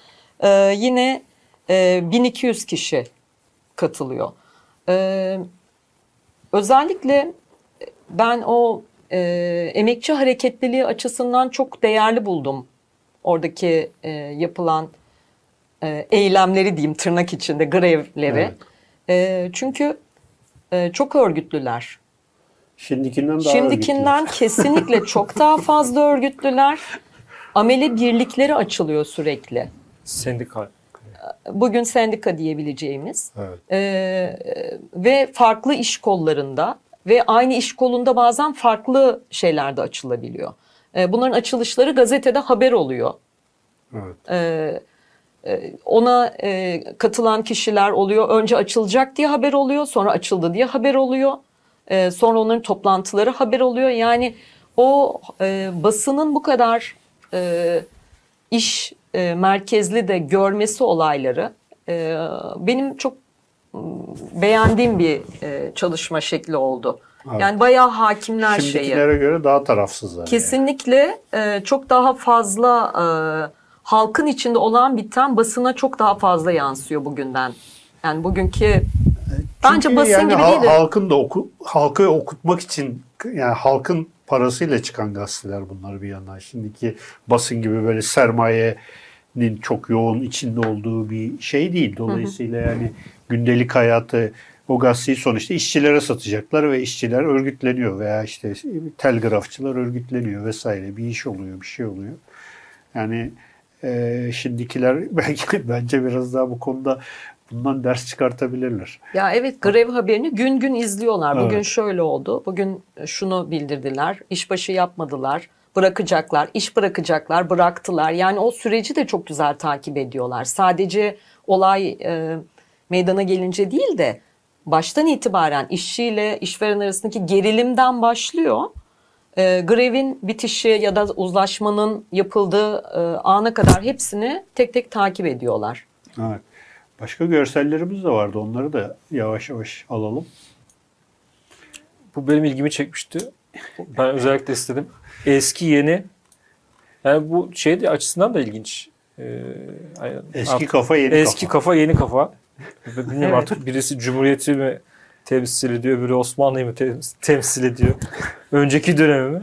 e, yine e, 1200 kişi katılıyor. E, özellikle ben o e, emekçi hareketliliği açısından çok değerli buldum. Oradaki e, yapılan e, eylemleri diyeyim tırnak içinde grevleri. Evet. E, çünkü e, çok örgütlüler. Şimdikinden daha Şimdikinden kesinlikle çok daha fazla örgütlüler. Amele birlikleri açılıyor sürekli. Sendika. Bugün sendika diyebileceğimiz. Evet. Ee, ve farklı iş kollarında ve aynı iş kolunda bazen farklı şeyler de açılabiliyor. Ee, bunların açılışları gazetede haber oluyor. Evet. E, ona e, katılan kişiler oluyor. Önce açılacak diye haber oluyor, sonra açıldı diye haber oluyor. Ee, sonra onların toplantıları haber oluyor. Yani o e, basının bu kadar e, iş e, merkezli de görmesi olayları e, benim çok m, beğendiğim bir e, çalışma şekli oldu. Evet. Yani bayağı hakimler şeyi. Şimdikilere göre daha tarafsızlar. yani. Kesinlikle e, çok daha fazla e, halkın içinde olan biten basına çok daha fazla yansıyor bugünden. Yani bugünkü bence Çünkü basın yani gibi değil de halkın da oku, halkı okutmak için yani halkın parasıyla çıkan gazeteler bunlar bir yandan. Şimdiki basın gibi böyle sermayenin çok yoğun içinde olduğu bir şey değil. Dolayısıyla yani gündelik hayatı o gazeteyi sonuçta işçilere satacaklar ve işçiler örgütleniyor veya işte telgrafçılar örgütleniyor vesaire bir iş oluyor bir şey oluyor. Yani e, şimdikiler belki bence biraz daha bu konuda bundan ders çıkartabilirler. ya evet grev haberini gün gün izliyorlar. Bugün Evet. şöyle oldu. Bugün şunu bildirdiler. İşbaşı yapmadılar. Bırakacaklar, iş bırakacaklar, bıraktılar. Yani o süreci de çok güzel takip ediyorlar. Sadece olay e, meydana gelince değil de baştan itibaren işçiyle işveren arasındaki gerilimden başlıyor. E, grevin bitişi ya da uzlaşmanın yapıldığı e, ana kadar hepsini tek tek takip ediyorlar. Evet. Başka görsellerimiz de vardı. Onları da yavaş yavaş alalım. Bu benim ilgimi çekmişti. Ben özellikle istedim. Eski yeni. Yani bu şey de açısından da ilginç. Ee. Eski Artık kafa yeni eski kafa. kafa. yeni kafa. Bilmiyorum Evet. artık birisi Cumhuriyeti mi temsil ediyor, öbürü Osmanlı'yı mı te- temsil ediyor? Önceki dönemi mi?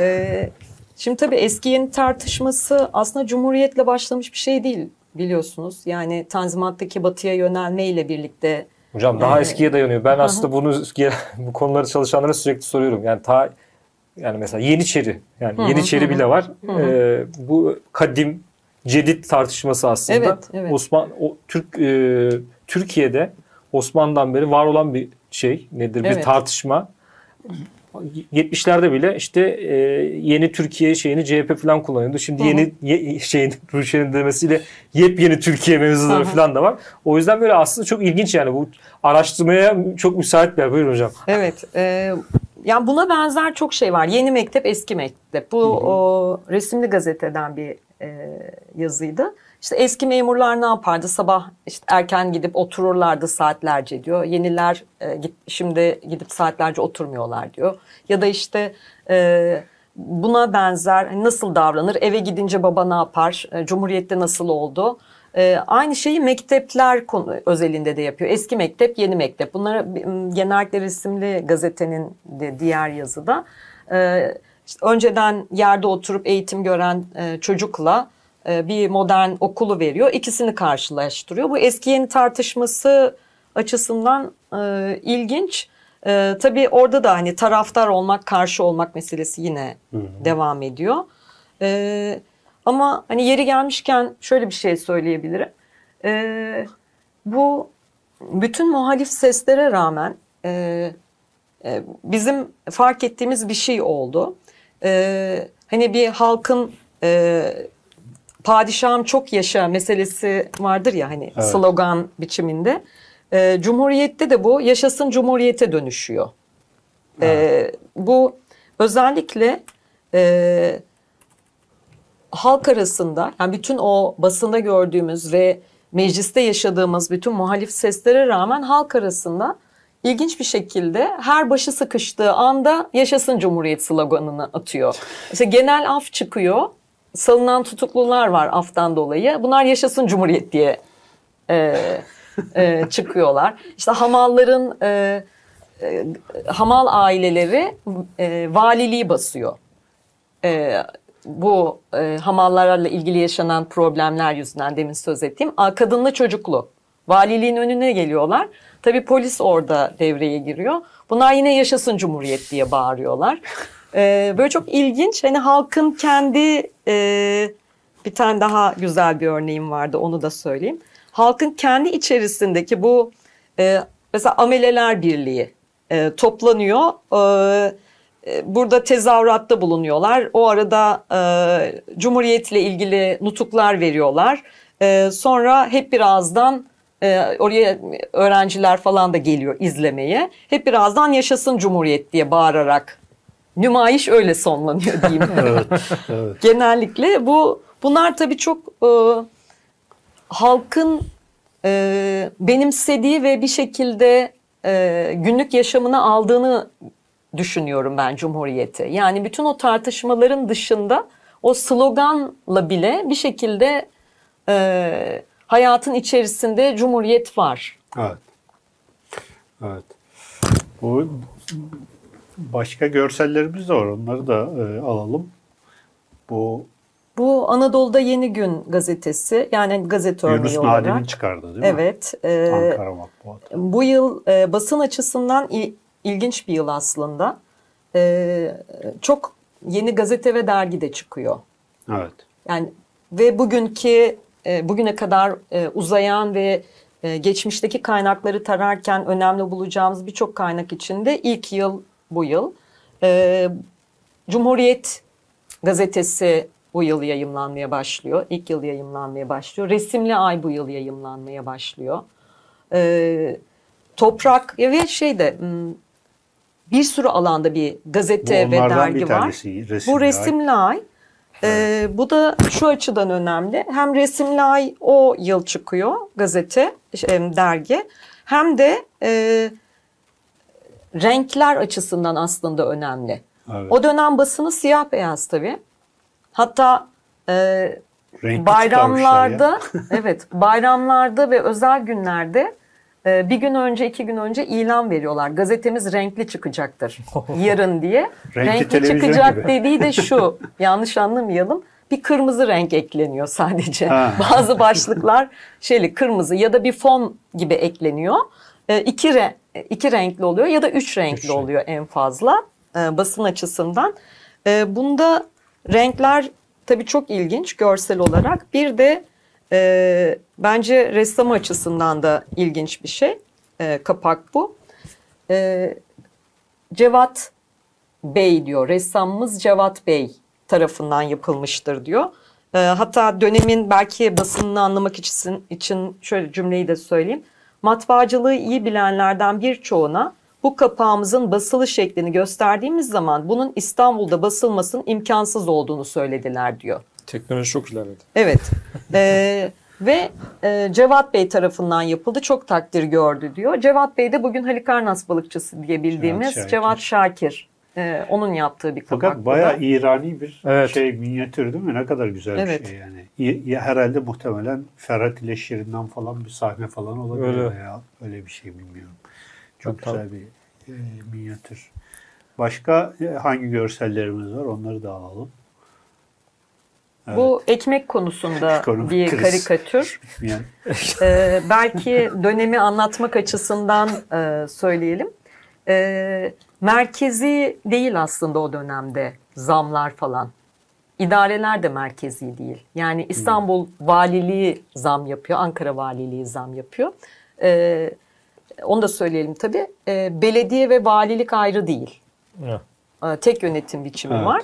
Ee, şimdi tabii eski yeni tartışması aslında Cumhuriyet'le başlamış bir şey değil biliyorsunuz. Yani Tanzimat'taki batıya yönelmeyle birlikte Hocam daha Ee, eskiye dayanıyor. Ben aslında bunu bu konuları çalışanlara sürekli soruyorum. Yani ta yani mesela Yeniçeri yani Hı hı, Yeniçeri hı bile var. Hı. Ee, bu kadim cedid tartışması aslında. Evet, evet. Osman o Türk e, Türkiye'de Osmanlı'dan beri var olan bir şey nedir? Bir Evet. tartışma. 70'lerde bile işte e, yeni Türkiye şeyini CHP falan kullanıyordu. Şimdi Hı hı. yeni ye, şeyin Ruşen'in demesiyle yepyeni Türkiye mevzuları Hı hı. falan da var. O yüzden böyle aslında çok ilginç yani bu araştırmaya çok müsait bir yer. Buyurun hocam. Evet. E, yani buna benzer çok şey var. Yeni mektep, eski mektep. Bu o, resimli gazeteden bir e, yazıydı. İşte eski memurlar ne yapardı? Sabah işte erken gidip otururlardı saatlerce diyor. Yeniler e, git, şimdi gidip saatlerce oturmuyorlar diyor. Ya da işte e, buna benzer hani nasıl davranır? Eve gidince baba ne yapar? E, Cumhuriyette nasıl oldu? E, aynı şeyi mektepler konu, özelinde de yapıyor. Eski mektep, yeni mektep. Bunları m, genellikle resimli gazetenin de diğer yazıda. E, işte önceden yerde oturup eğitim gören e, çocukla bir modern okulu veriyor. İkisini karşılaştırıyor. Bu eski yeni tartışması açısından e, ilginç. E, tabii orada da hani taraftar olmak, karşı olmak meselesi yine devam ediyor. E, ama hani yeri gelmişken şöyle bir şey söyleyebilirim. E, bu bütün muhalif seslere rağmen e, e, bizim fark ettiğimiz bir şey oldu. E, hani bir halkın e, padişahım çok yaşa meselesi vardır ya hani Evet. slogan biçiminde. E, Cumhuriyette de bu yaşasın cumhuriyete dönüşüyor. E, bu özellikle e, halk arasında yani bütün o basında gördüğümüz ve mecliste yaşadığımız bütün muhalif seslere rağmen halk arasında ilginç bir şekilde her başı sıkıştığı anda yaşasın Cumhuriyet sloganını atıyor. İşte genel af çıkıyor. Salınan tutuklular var aftan dolayı. Bunlar yaşasın Cumhuriyet diye e, e, çıkıyorlar. İşte hamalların e, e, hamal aileleri e, valiliği basıyor. E, bu e, hamallarla ilgili yaşanan problemler yüzünden demin söz ettiğim a, kadınlı çocuklu. Valiliğin önüne geliyorlar. Tabii polis orada devreye giriyor. Bunlar yine yaşasın Cumhuriyet diye bağırıyorlar. E, böyle çok ilginç. Hani halkın kendi e, bir tane daha güzel bir örneğim vardı onu da söyleyeyim. Halkın kendi içerisindeki bu e, mesela Ameleler Birliği e, toplanıyor. E, e, burada tezahüratta bulunuyorlar. O arada e, Cumhuriyet'le ilgili nutuklar veriyorlar. E, sonra hep birazdan e, oraya öğrenciler falan da geliyor izlemeye. Hep birazdan yaşasın Cumhuriyet diye bağırarak nümayiş öyle sonlanıyor diyeyim. Evet, evet. Genellikle bu bunlar tabii çok e, halkın e, benimsediği ve bir şekilde e, günlük yaşamına aldığını düşünüyorum ben Cumhuriyeti. Yani bütün o tartışmaların dışında o sloganla bile bir şekilde e, hayatın içerisinde Cumhuriyet var. Evet. Evet. Bu başka görsellerimiz de var. Onları da e, alalım. Bu Bu Anadolu'da Yeni Gün gazetesi yani gazete örneği Yunus olarak. Nadi'nin çıkardı değil mi? Evet. e, Ankara Matbuat. Bu yıl e, basın açısından il- ilginç bir yıl aslında. E, çok yeni gazete ve dergi de çıkıyor. Evet. Yani ve bugünkü e, bugüne kadar e, uzayan ve e, geçmişteki kaynakları tararken önemli bulacağımız birçok kaynak içinde ilk yıl bu yıl. E, Cumhuriyet gazetesi bu yıl yayımlanmaya başlıyor. İlk yıl yayımlanmaya başlıyor. Resimli Ay bu yıl yayımlanmaya başlıyor. E, toprak ve şeyde hmm, bir sürü alanda bir gazete ve dergi var. Resimli Bu Ay. resimli ay. Ee, bu da şu açıdan önemli. Hem resimli ay o yıl çıkıyor gazete, şey, dergi. Hem de e, renkler açısından aslında önemli. Evet. O dönem basını siyah beyaz tabii. Hatta e, Renkli bayramlarda, evet bayramlarda ve özel günlerde e, bir gün önce iki gün önce ilan veriyorlar. Gazetemiz renkli çıkacaktır yarın diye. Renkli televizyon çıkacak gibi. dediği de şu yanlış anlamayalım. Bir kırmızı renk ekleniyor sadece. Ha. Bazı başlıklar şeyli kırmızı ya da bir fon gibi ekleniyor. E, iki, re- iki renkli oluyor ya da üç renkli Üç renk. oluyor en fazla e, basın açısından. E, bunda renkler tabii çok ilginç görsel olarak. Bir de e, bence ressam açısından da ilginç bir şey. E, kapak bu. E, Cevat Bey diyor. Ressamımız Cevat Bey tarafından yapılmıştır diyor. E, hatta dönemin belki basınını anlamak için, için şöyle cümleyi de söyleyeyim. Matbaacılığı iyi bilenlerden birçoğuna bu kapağımızın basılı şeklini gösterdiğimiz zaman bunun İstanbul'da basılmasının imkansız olduğunu söylediler diyor. Teknoloji çok ilerledi. Evet. Ee, ve e, Cevat Bey tarafından yapıldı. Çok takdir gördü diyor. Cevat Bey de bugün Halikarnas balıkçısı diye bildiğimiz Cevat Cevat Şakir. Ee, onun yaptığı bir kapak. Fakat bayağı. İrani bir Evet. şey minyatür değil mi? Ne kadar güzel Evet. bir şey yani. Herhalde muhtemelen Ferhat ile Şirin'den falan bir sahne falan olabilir Öyle. veya öyle bir şey bilmiyorum. Çok Tabii. güzel bir e, minyatür. Başka e, hangi görsellerimiz var? Onları da alalım. Evet. Bu ekmek konusunda Ekonomik bir kriz. karikatür. Ee, belki dönemi anlatmak açısından e, söyleyelim. Ee, merkezi değil aslında o dönemde zamlar falan. İdareler de merkezi değil. Yani İstanbul Valiliği zam yapıyor, Ankara Valiliği zam yapıyor. Ee, onu da söyleyelim tabii. Ee, belediye ve valilik ayrı değil. Ee, tek yönetim biçimi Evet. var.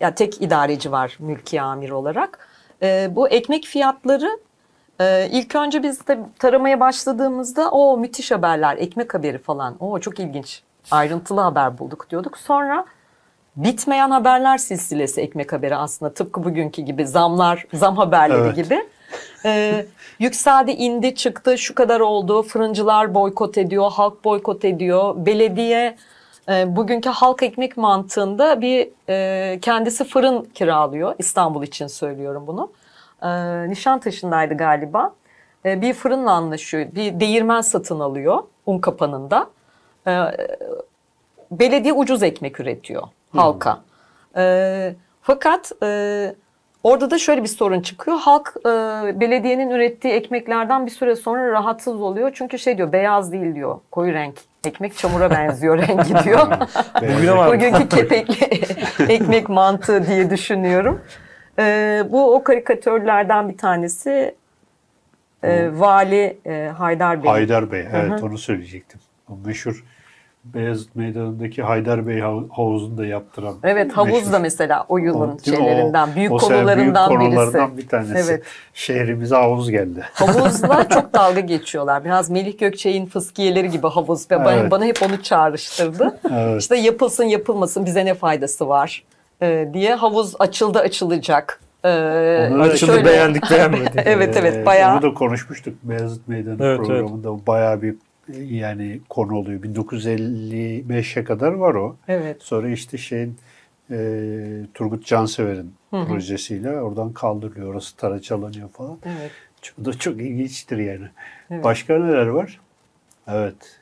Ya tek idareci var mülki amir olarak. Ee, bu ekmek fiyatları e, ilk önce biz de taramaya başladığımızda o müthiş haberler, ekmek haberi falan. O çok ilginç. Ayrıntılı haber bulduk diyorduk. Sonra bitmeyen haberler silsilesi ekmek haberi aslında tıpkı bugünkü gibi zamlar, zam haberleri Evet. gibi. Ee, yükseldi, indi, çıktı, şu kadar oldu. Fırıncılar boykot ediyor, halk boykot ediyor. Belediye e, bugünkü halk ekmek mantığında bir e, kendisi fırın kiralıyor. İstanbul için söylüyorum bunu. E, Nişantaşı'ndaydı galiba. E, bir fırınla anlaşıyor. Bir değirmen satın alıyor un kapanında. E, belediye ucuz ekmek üretiyor halka. E, fakat e, orada da şöyle bir sorun çıkıyor. Halk e, belediyenin ürettiği ekmeklerden bir süre sonra rahatsız oluyor. Çünkü şey diyor beyaz değil diyor. Koyu renk. Ekmek çamura benziyor rengi diyor. Bugüne var. Bugünkü kepekli ekmek mantığı diye düşünüyorum. E, bu o karikatörlerden bir tanesi. E, Vali e, Haydar Bey. Haydar Bey, evet onu söyleyecektim. O meşhur Beyazıt Meydanı'ndaki Haydar Bey hav- havuzunu da yaptıran. Evet havuz meşhur. da mesela o yılın O- mi? O- şeylerinden, büyük o konularından büyük birisi. konulardan bir tanesi. Evet. Şehrimize havuz geldi. Havuzla çok dalga geçiyorlar. Biraz Melih Gökçe'nin fıskiyeleri gibi havuz. Ve bana, Evet. bana hep onu çağrıştırdı. Evet. İşte yapılsın yapılmasın bize ne faydası var e, diye havuz açıldı açılacak. E, Onu da Açıldı şöyle- beğendik beğenmedik. Evet evet Ee, bayağı. Onu da konuşmuştuk Beyazıt Meydanı Evet, programında. Bayağı bir yani konu oluyor. 1955'e kadar var o. Evet. Sonra işte şeyin e, Turgut Cansever'in projesiyle oradan kaldırılıyor. Orası taraçalanıyor falan. Evet. Çok da çok ilginçtir yani. Evet. Başka neler var? Evet.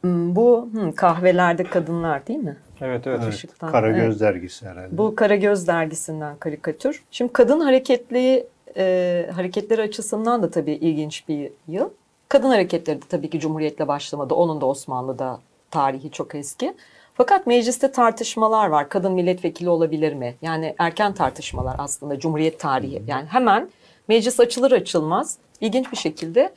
Hmm, Bu hmm, kahvelerde kadınlar değil mi? Evet evet. evet. Işıktan, Karagöz evet. dergisi herhalde. Bu Karagöz dergisinden karikatür. Şimdi kadın hareketli e, hareketleri açısından da tabii ilginç bir yıl. Kadın hareketleri de tabii ki Cumhuriyet'le başlamadı. Onun da Osmanlı'da tarihi çok eski. Fakat mecliste tartışmalar var. Kadın milletvekili olabilir mi? Yani erken tartışmalar aslında Cumhuriyet tarihi. Yani hemen meclis açılır açılmaz ilginç bir şekilde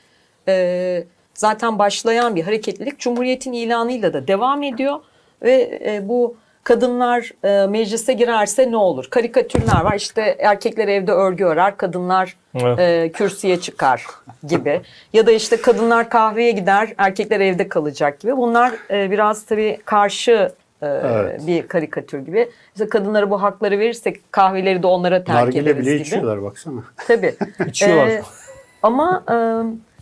e, zaten başlayan bir hareketlilik Cumhuriyet'in ilanıyla da devam ediyor. Ve e, bu kadınlar e, meclise girerse ne olur? Karikatürler var. İşte erkekler evde örgü örer, kadınlar Evet. e, kürsüye çıkar gibi. ya da işte kadınlar kahveye gider, erkekler evde kalacak gibi. Bunlar e, biraz tabii karşı e, Evet. bir karikatür gibi. İşte kadınlara bu hakları verirsek kahveleri de onlara terk Nargile ederiz bile gibi. içiyorlar baksana. Tabii. İçiyorlar. Ee, ama e,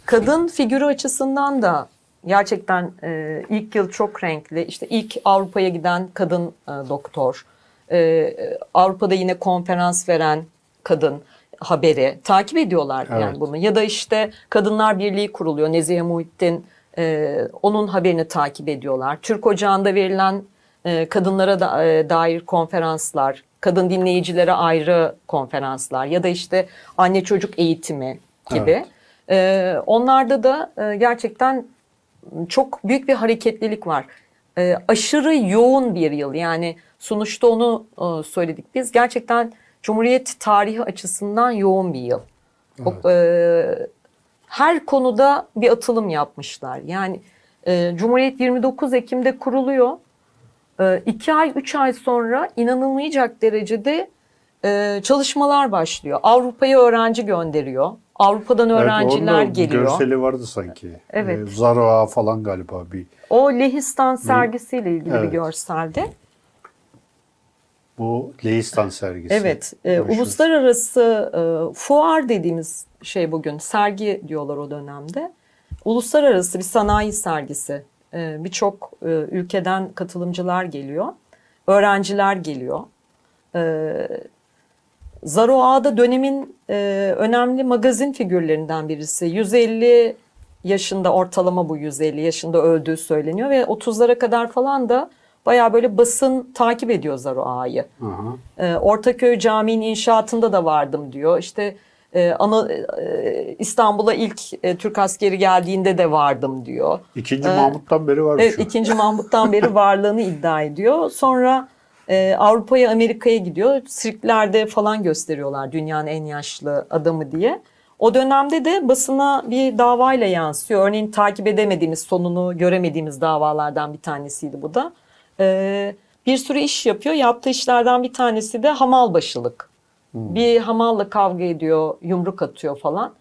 kadın figürü açısından da gerçekten e, ilk yıl çok renkli. İşte ilk Avrupa'ya giden kadın e, doktor. E, Avrupa'da yine konferans veren kadın haberi takip ediyorlar Evet. yani bunu. Ya da işte Kadınlar Birliği kuruluyor. Nezihe Muhittin e, onun haberini takip ediyorlar. Türk Ocağı'nda verilen e, kadınlara da, e, dair konferanslar, kadın dinleyicilere ayrı konferanslar ya da işte anne çocuk eğitimi gibi. E, onlarda da e, gerçekten çok büyük bir hareketlilik var. E, aşırı yoğun bir yıl yani sonuçta onu e, söyledik biz. Gerçekten Cumhuriyet tarihi açısından yoğun bir yıl. O, e, her konuda bir atılım yapmışlar. Yani e, Cumhuriyet 29 Ekim'de kuruluyor. E, iki ay, üç ay sonra inanılmayacak derecede e, çalışmalar başlıyor. Avrupa'ya öğrenci gönderiyor. Avrupa'dan öğrenciler evet, geliyor. görseli vardı sanki. Evet. Ee, Zara falan galiba bir. O Lehistan sergisiyle ilgili bir Evet. görselde. Bu Leistan sergisi. Evet, e, uluslararası e, fuar dediğimiz şey bugün sergi diyorlar o dönemde. Uluslararası bir sanayi sergisi. E, Birçok e, ülkeden katılımcılar geliyor, öğrenciler geliyor. E, Zaro Ağa'da dönemin e, önemli magazin figürlerinden birisi. 150 yaşında ortalama bu 150 yaşında öldüğü söyleniyor ve 30'lara kadar falan da bayağı böyle basın takip ediyor Zaro Ağa'yı. E, Ortaköy Camii'nin inşaatında da vardım diyor. İşte e, ana, e, İstanbul'a ilk e, Türk askeri geldiğinde de vardım diyor. İkinci Ee, Mahmut'tan beri varmış. Evet ikinci Mahmut'tan beri varlığını iddia ediyor. Sonra e, Avrupa'ya Amerika'ya gidiyor. Sirklerde falan gösteriyorlar dünyanın en yaşlı adamı diye. O dönemde de basına bir davayla yansıyor. Örneğin takip edemediğimiz, sonunu göremediğimiz davalardan bir tanesiydi bu da. E, bir sürü iş yapıyor. Yaptığı işlerden bir tanesi de hamal başılık. Bir hamalla kavga ediyor, yumruk atıyor falan.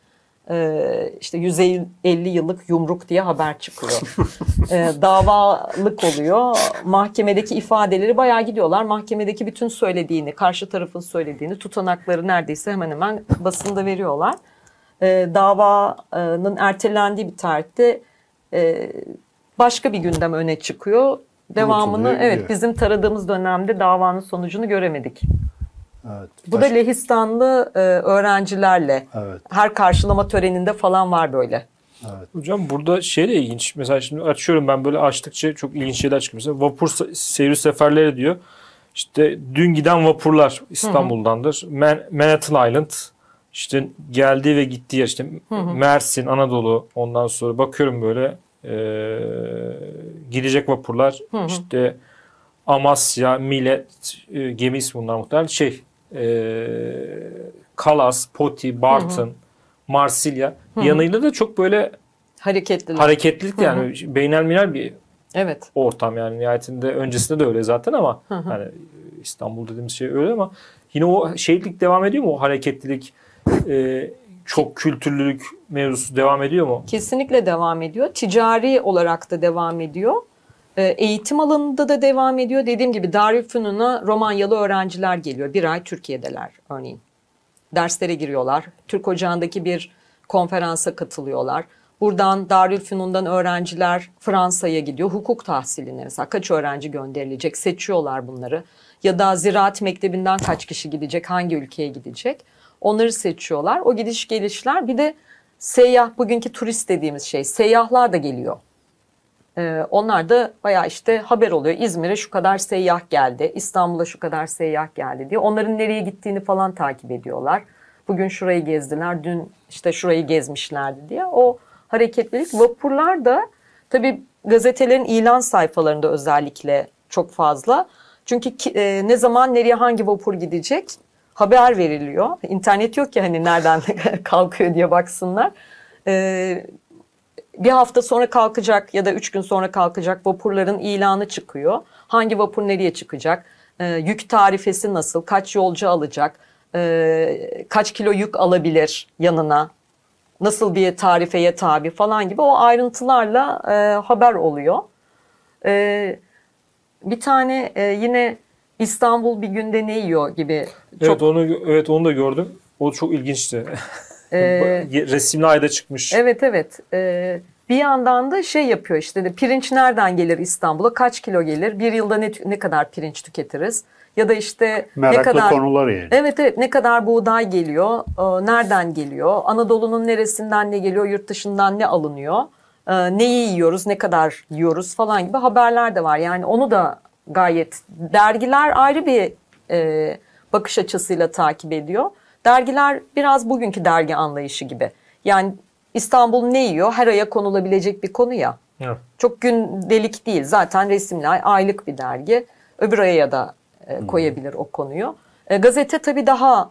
E, işte 150 yıllık yumruk diye haber çıkıyor. e, davalık oluyor. Mahkemedeki ifadeleri bayağı gidiyorlar. Mahkemedeki bütün söylediğini, karşı tarafın söylediğini, tutanakları neredeyse hemen hemen basında veriyorlar. E, davanın ertelendiği bir tarihte e, başka bir gündem öne çıkıyor. Devamını evet bizim taradığımız dönemde davanın sonucunu göremedik. Evet. Bu da Baş- Lehistanlı e, öğrencilerle Evet. her karşılama töreninde falan var böyle. Evet. Hocam burada şey de ilginç. Mesela şimdi açıyorum ben böyle açtıkça çok ilginç şeyler çıkıyor. Mesela vapur se- seyri seferleri diyor. İşte dün giden vapurlar İstanbul'dandır. Man- Manhattan Island işte geldiği ve gittiği yer işte Mersin, Anadolu ondan sonra bakıyorum böyle eee, gidecek vapurlar işte Amasya, Millet e, gemi ismi bunlar muhtemelen şey eee Kalas, Poti, Bartın, Marsilya yanıyla da çok böyle Hareketliler. hareketlilik yani beynelmiler bir evet. ortam yani nihayetinde öncesinde de öyle zaten ama hani İstanbul dediğimiz şey öyle ama yine o şeylik devam ediyor mu o hareketlilik e, çok kültürlülük mevzusu devam ediyor mu? Kesinlikle devam ediyor. Ticari olarak da devam ediyor. E, Eğitim alanında da devam ediyor. Dediğim gibi Darülfünun'a Romanyalı öğrenciler geliyor. Bir ay Türkiye'deler örneğin. Derslere giriyorlar. Türk Ocağı'ndaki bir konferansa katılıyorlar. Buradan Darülfünun'dan öğrenciler Fransa'ya gidiyor. Hukuk tahsiline mesela kaç öğrenci gönderilecek seçiyorlar bunları. Ya da Ziraat Mektebi'nden kaç kişi gidecek, hangi ülkeye gidecek. Onları seçiyorlar. O gidiş gelişler bir de seyyah bugünkü turist dediğimiz şey seyyahlar da geliyor. Ee, onlar da bayağı işte haber oluyor. İzmir'e şu kadar seyyah geldi, İstanbul'a şu kadar seyyah geldi diye. Onların nereye gittiğini falan takip ediyorlar. Bugün şurayı gezdiler, dün işte şurayı gezmişlerdi diye. O hareketlilik vapurlar da tabii gazetelerin ilan sayfalarında özellikle çok fazla. Çünkü e, ne zaman nereye hangi vapur gidecek haber veriliyor. İnternet yok ki hani nereden kalkıyor diye baksınlar. Ee, bir hafta sonra kalkacak ya da üç gün sonra kalkacak vapurların ilanı çıkıyor. Hangi vapur nereye çıkacak? Ee, yük tarifesi nasıl? Kaç yolcu alacak? Ee, kaç kilo yük alabilir yanına? Nasıl bir tarifeye tabi falan gibi o ayrıntılarla e, haber oluyor. Ee, bir tane e, yine İstanbul bir günde ne yiyor gibi çok Evet onu evet onu da gördüm. O çok ilginçti. Ee, Resimli ayda çıkmış. Evet evet. Ee, bir yandan da şey yapıyor işte de pirinç nereden gelir İstanbul'a? Kaç kilo gelir? Bir yılda ne, ne kadar pirinç tüketiriz? Ya da işte ne Meraklı kadar konular yani. evet evet. Ne kadar buğday geliyor? E, nereden geliyor? Anadolu'nun neresinden ne geliyor? Yurt dışından ne alınıyor? E, neyi yiyoruz? Ne kadar yiyoruz falan gibi haberler de var. Yani onu da gayet dergiler ayrı bir e, bakış açısıyla takip ediyor. Dergiler biraz bugünkü dergi anlayışı gibi. Yani İstanbul ne yiyor? Her aya konulabilecek bir konu ya. Evet. Çok gündelik değil. Zaten resimli ay aylık bir dergi. Öbür aya da e, koyabilir o konuyu. E, gazete tabii daha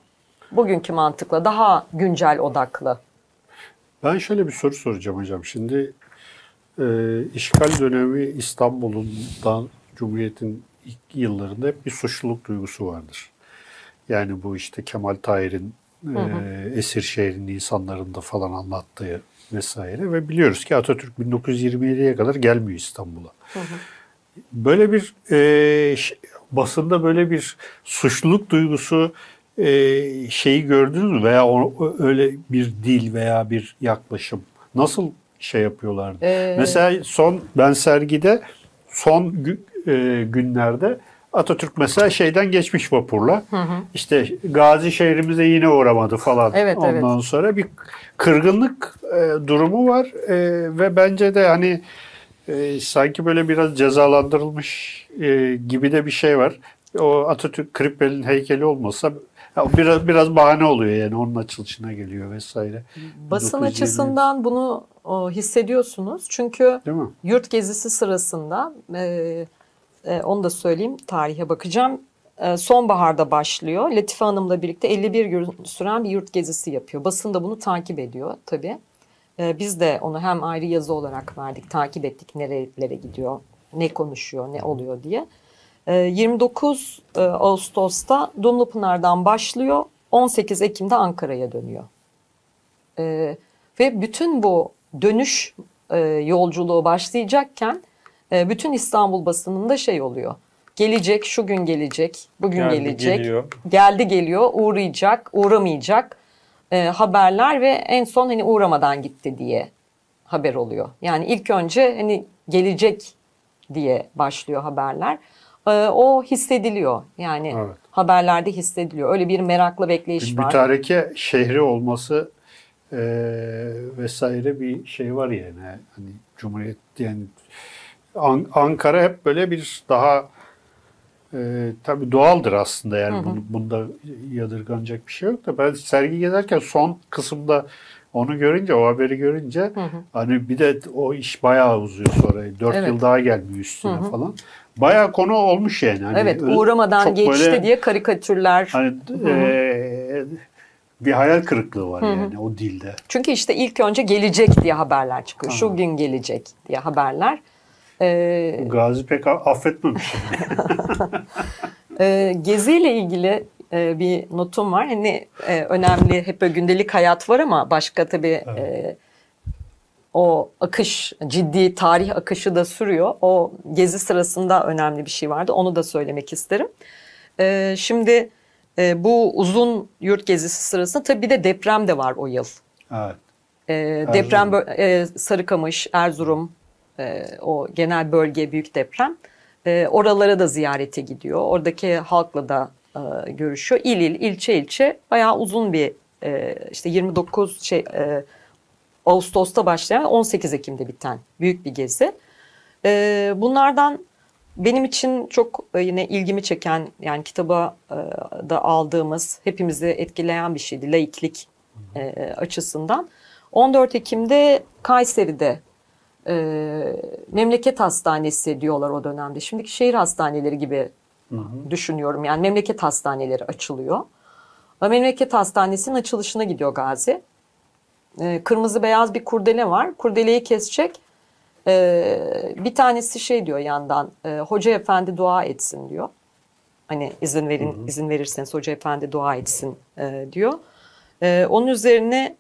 bugünkü mantıkla daha güncel odaklı. Ben şöyle bir soru soracağım hocam. Şimdi e, işgal dönemi İstanbul'dan Cumhuriyet'in ilk yıllarında hep bir suçluluk duygusu vardır. Yani bu işte Kemal Tahir'in e, esir şehrin insanlarında falan anlattığı vesaire ve biliyoruz ki Atatürk 1927'ye kadar gelmiyor İstanbul'a. Böyle bir e, basında böyle bir suçluluk duygusu e, şeyi gördünüz mü veya o, öyle bir dil veya bir yaklaşım nasıl şey yapıyorlardı? Ee, Mesela son ben sergide son e, günlerde Atatürk mesela şeyden geçmiş vapurla. İşte Gazi şehrimize yine uğramadı falan. Evet, evet. Ondan sonra bir kırgınlık e, durumu var E, ve bence de hani e, sanki böyle biraz cezalandırılmış e, gibi de bir şey var. O Atatürk Krippel'in heykeli olmasa biraz biraz bahane oluyor yani onun açılışına geliyor vesaire. Basın 1920 açısından bunu o, hissediyorsunuz. Çünkü yurt gezisi sırasında e, e, onu da söyleyeyim tarihe bakacağım. E, sonbaharda başlıyor. Latife Hanım'la birlikte 51 gün süren bir yurt gezisi yapıyor. Basın da bunu takip ediyor tabii. E, biz de onu hem ayrı yazı olarak verdik, takip ettik nerelere gidiyor, ne konuşuyor, ne oluyor diye. E, 29 e, Ağustos'ta Dumlupınar'dan başlıyor, 18 Ekim'de Ankara'ya dönüyor. Ve bütün bu dönüş yolculuğu başlayacakken e, bütün İstanbul basınında şey oluyor. Gelecek, şu gün gelecek, bugün Geldi, gelecek, geliyor. geldi geliyor, uğrayacak, uğramayacak e, haberler ve en son hani uğramadan gitti diye haber oluyor. Yani ilk önce hani gelecek diye başlıyor haberler. E, o hissediliyor. Yani Evet. haberlerde hissediliyor. Öyle bir merakla bekleyiş Bir var. mütareke şehri olması e, vesaire bir şey var yani. Hani Cumhuriyet yani An- Ankara hep böyle bir daha e, tabii doğaldır aslında yani bunu- bunda yadırganacak bir şey yok da ben sergi gezerken son kısımda onu görünce o haberi görünce hani bir de o iş bayağı uzuyor sonra 4 Evet. yıl daha gelmiyor üstüne falan. Bayağı konu olmuş yani. Hani evet uğramadan geçti böyle- diye karikatürler. Hani eee, bir hayal kırıklığı var yani o dilde. Çünkü işte ilk önce gelecek diye haberler çıkıyor. Şu Aha. gün gelecek diye haberler. Ee, Gazi pek affetmemiş. e, geziyle ilgili e, bir notum var. Hani e, önemli hep böyle gündelik hayat var ama başka tabii e, o akış ciddi tarih akışı da sürüyor. O gezi sırasında önemli bir şey vardı. Onu da söylemek isterim. E, şimdi e, bu uzun yurt gezisi sırasında tabii bir de deprem de var o yıl. evet. E, deprem e, Sarıkamış, Erzurum, e, o genel bölge büyük deprem. E, oralara da ziyarete gidiyor. Oradaki halkla da e, görüşüyor. İl il, ilçe ilçe bayağı uzun bir işte 29 şey Ağustos'ta başlayan 18 Ekim'de biten büyük bir gezi. Bunlardan benim için çok yine ilgimi çeken yani kitaba da aldığımız hepimizi etkileyen bir şeydi laiklik açısından. 14 Ekim'de Kayseri'de e, memleket hastanesi diyorlar o dönemde. Şimdiki şehir hastaneleri gibi düşünüyorum. Yani memleket hastaneleri açılıyor. Ve Memleket hastanesinin açılışına gidiyor Gazi. E, kırmızı beyaz bir kurdele var. Kurdeleyi kesecek. E, bir tanesi şey diyor yandan. e, Hoca efendi dua etsin diyor. Hani izin verin, izin verirseniz hoca efendi dua etsin e, diyor. E, onun üzerine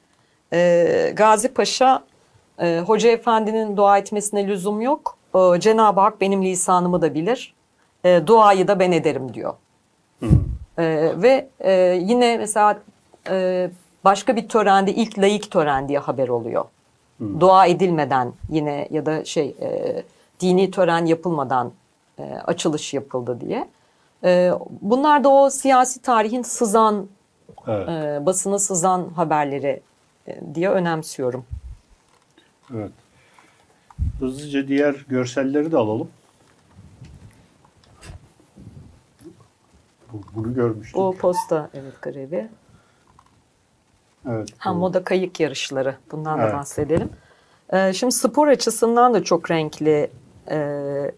e, Gazi Paşa e, Hoca Efendi'nin dua etmesine lüzum yok. E, Cenab-ı Hak benim lisanımı da bilir. E, duayı da ben ederim diyor. E, ve e, yine mesela e, başka bir törende ilk layık tören diye haber oluyor. Dua edilmeden yine ya da şey e, dini tören yapılmadan e, açılış yapıldı diye. E, bunlar da o siyasi tarihin sızan Evet. e, basına sızan haberleri e, diye önemsiyorum. Evet. Hızlıca diğer görselleri de alalım. Bu- Bunu görmüştük. O posta evet grevi. evet. Ha bu- moda kayık yarışları. Bundan Evet. da bahsedelim. E, şimdi spor açısından da çok renkli e, e,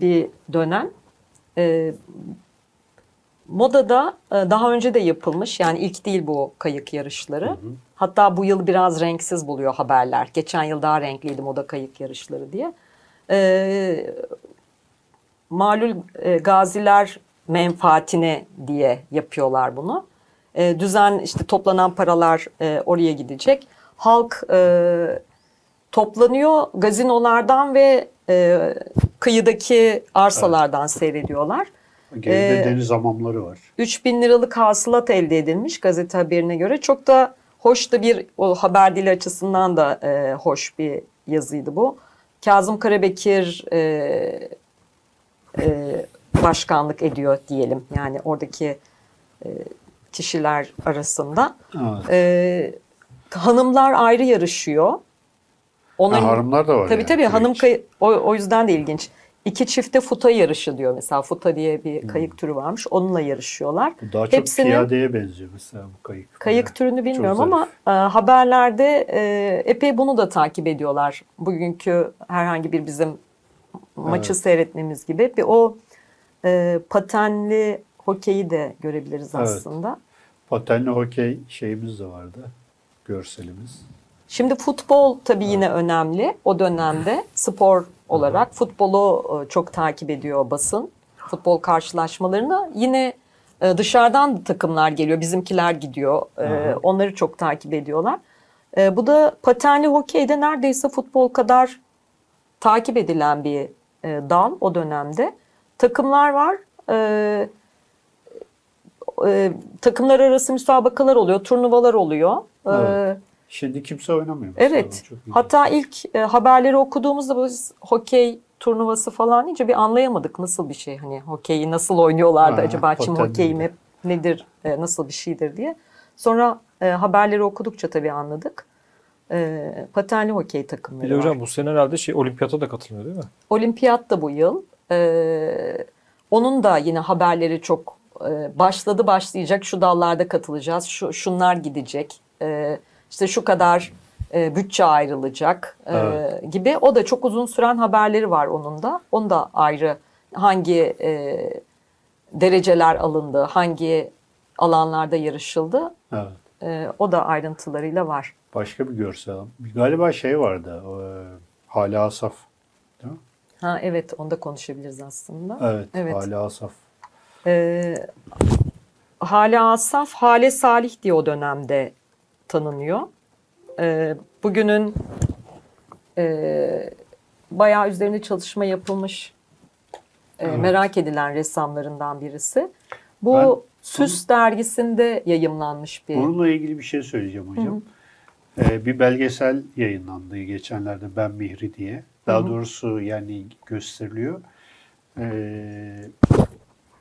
bir dönem. E, modada e, daha önce de yapılmış. Yani ilk değil bu kayık yarışları. Hatta bu yıl biraz renksiz buluyor haberler. Geçen yıl daha renkliydi moda kayık yarışları diye. E, malul e, gaziler menfaatine diye yapıyorlar bunu. E, düzen işte toplanan paralar e, oraya gidecek. Halk e, toplanıyor gazinolardan ve e, kıyıdaki arsalardan seyrediyorlar. Geride Ee, deniz hamamları var. 3000 liralık hasılat elde edilmiş gazete haberine göre. Çok da hoş da bir o haber dili açısından da e, hoş bir yazıydı bu. Kazım Karabekir e, e, başkanlık ediyor diyelim. Yani oradaki e, kişiler arasında. Evet. E, hanımlar ayrı yarışıyor. Onların, Ha, hanımlar da var. Tabii yani. tabii hanım kay- o, o yüzden de ilginç. İki çifte futa yarışı diyor mesela. Futa diye bir kayık türü varmış. Onunla yarışıyorlar. Bu daha çok Hepsinin piyadeye benziyor mesela bu kayık. kayık Çok türünü bilmiyorum ama e, haberlerde e, epey bunu da takip ediyorlar. Bugünkü herhangi bir bizim maçı Evet. seyretmemiz gibi. Bir o e, patenli hokeyi de görebiliriz Evet. aslında. Patenli hokey şeyimiz de vardı. Görselimiz. Şimdi futbol tabii yine önemli o dönemde spor olarak futbolu e, çok takip ediyor basın. Futbol karşılaşmalarına yine e, dışarıdan takımlar geliyor. Bizimkiler gidiyor. E. Onları çok takip ediyorlar. Bu da patenli hokeyde neredeyse futbol kadar takip edilen bir dal o dönemde. Takımlar var. E, takımlar arası müsabakalar oluyor, turnuvalar oluyor. E, Evet. Şimdi kimse oynamıyor. Evet. Hatta ilk e, haberleri okuduğumuzda biz hokey turnuvası falan deyince bir anlayamadık nasıl bir şey hani hokeyi nasıl oynuyorlardı Ha, acaba çim hokeyi mi nedir e, nasıl bir şeydir diye. Sonra e, haberleri okudukça tabii anladık. E, patenli hokey takımları Bir de var. hocam bu sene herhalde şey olimpiyata da katılıyor değil mi? Olimpiyat da bu yıl. Ee, onun da yine haberleri çok e, başladı başlayacak. Şu dallarda katılacağız. Şu şunlar gidecek. Ee, işte şu kadar e, bütçe ayrılacak e, Evet. gibi. O da çok uzun süren haberleri var onun da. Onu da ayrı hangi e, dereceler alındı, hangi alanlarda yarışıldı. Evet. e, o da ayrıntılarıyla var. Başka bir görsel. Galiba şey vardı. E, Hala Asaf. Değil mi? Ha evet onu da konuşabiliriz aslında. Evet. Evet. Hala Asaf. Ee, Hale Asaf, Hale Salih diye o dönemde tanınıyor. Ee, bugünün e, bayağı üzerinde çalışma yapılmış, e, Evet. merak edilen ressamlarından birisi. Bu Ben- Süs dergisinde yayımlanmış bir. Bununla ilgili bir şey söyleyeceğim hocam. Ee, bir belgesel yayınlandı geçenlerde Ben Mihri diye. Daha doğrusu yani gösteriliyor. Ee,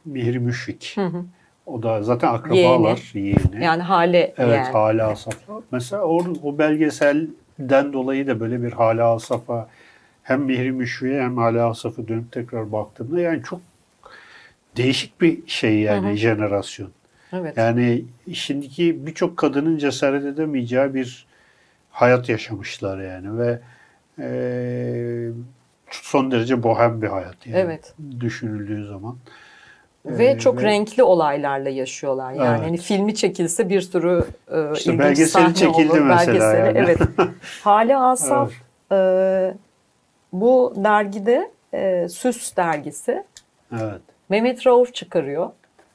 Mihri Müşfik. Hı hı. O da zaten akrabalar yeğeni. Yani Hale Evet yani. Hala Asaf'la. Mesela o, o belgeselden dolayı da böyle bir Hala Asaf'a hem Mihri Müşfik'e hem Hala Asaf'a dönüp tekrar baktığımda yani çok değişik bir şey yani jenerasyon. Evet. Yani şimdiki birçok kadının cesaret edemeyeceği bir hayat yaşamışlar yani ve eee, son derece bohem bir hayat yani Evet. düşünüldüğü zaman. Ve Ee, çok ve- renkli olaylarla yaşıyorlar. Yani Evet. hani filmi çekilse bir sürü e, İşte ilginç belgeseli sahne çekildi olur. mesela Belgeseli, yani. Evet. Hale Asaf e, bu dergide e, Süs dergisi Evet. Mehmet Rauf çıkarıyor.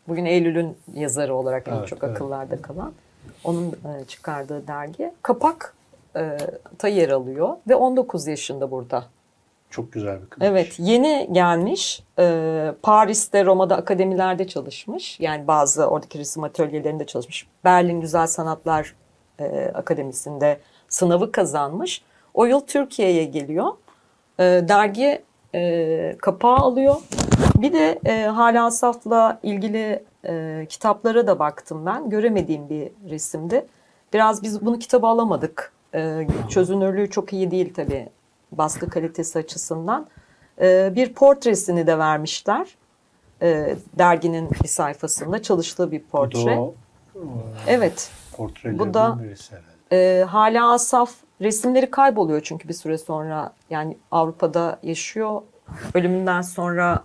Bugün Eylül'ün yazarı olarak en Evet, çok evet. akıllarda kalan. Onun e, çıkardığı dergi. Kapak e, ta yer alıyor ve 19 yaşında burada. Çok güzel bir kız. Evet, yeni gelmiş. Ee, Paris'te, Roma'da akademilerde çalışmış. Yani bazı oradaki resim atölyelerinde çalışmış. Berlin Güzel Sanatlar e, Akademisi'nde sınavı kazanmış. O yıl Türkiye'ye geliyor. Ee, dergi e, kapağı alıyor. Bir de e, Hala Asaf'la ilgili e, kitaplara da baktım ben. Göremediğim bir resimdi. Biraz biz bunu kitaba alamadık. E, çözünürlüğü çok iyi değil tabii baskı kalitesi açısından. E, bir portresini de vermişler. E, derginin bir sayfasında çalıştığı bir Bu portre. da o, o Evet. Bu da-. E, hala Asaf resimleri kayboluyor çünkü bir süre sonra yani Avrupa'da yaşıyor. Ölümünden sonra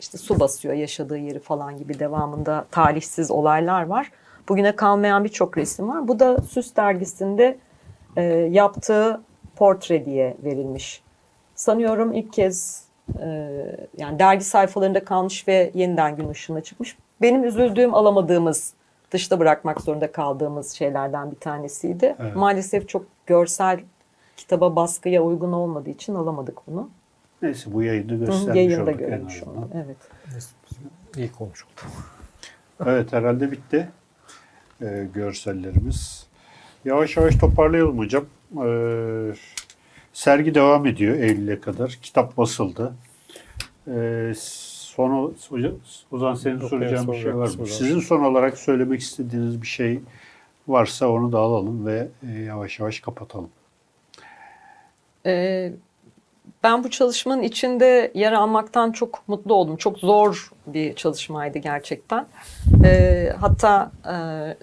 işte su basıyor yaşadığı yeri falan gibi devamında talihsiz olaylar var. Bugüne kalmayan birçok resim var. Bu da Süs dergisinde e, yaptığı portre diye verilmiş. Sanıyorum ilk kez e, yani dergi sayfalarında kalmış ve yeniden gün ışığına çıkmış. Benim üzüldüğüm alamadığımız dışta bırakmak zorunda kaldığımız şeylerden bir tanesiydi. Evet. Maalesef çok görsel kitaba baskıya uygun olmadığı için alamadık bunu. Neyse bu yayında Hı, göstermiş Yayında olduk en görmüş olduk. Evet. İyi konuşuldu. Evet herhalde bitti ee, görsellerimiz. Yavaş yavaş toparlayalım hocam. Ee, sergi devam ediyor Eylül'e kadar. Kitap basıldı. Ee, son hocam, Ozan senin Yok, soracağın bir şey var mı? Sizin son olarak söylemek istediğiniz bir şey varsa onu da alalım ve e, yavaş yavaş kapatalım. Ee, ben bu çalışmanın içinde yer almaktan çok mutlu oldum. Çok zor bir çalışmaydı gerçekten. Ee, hatta e,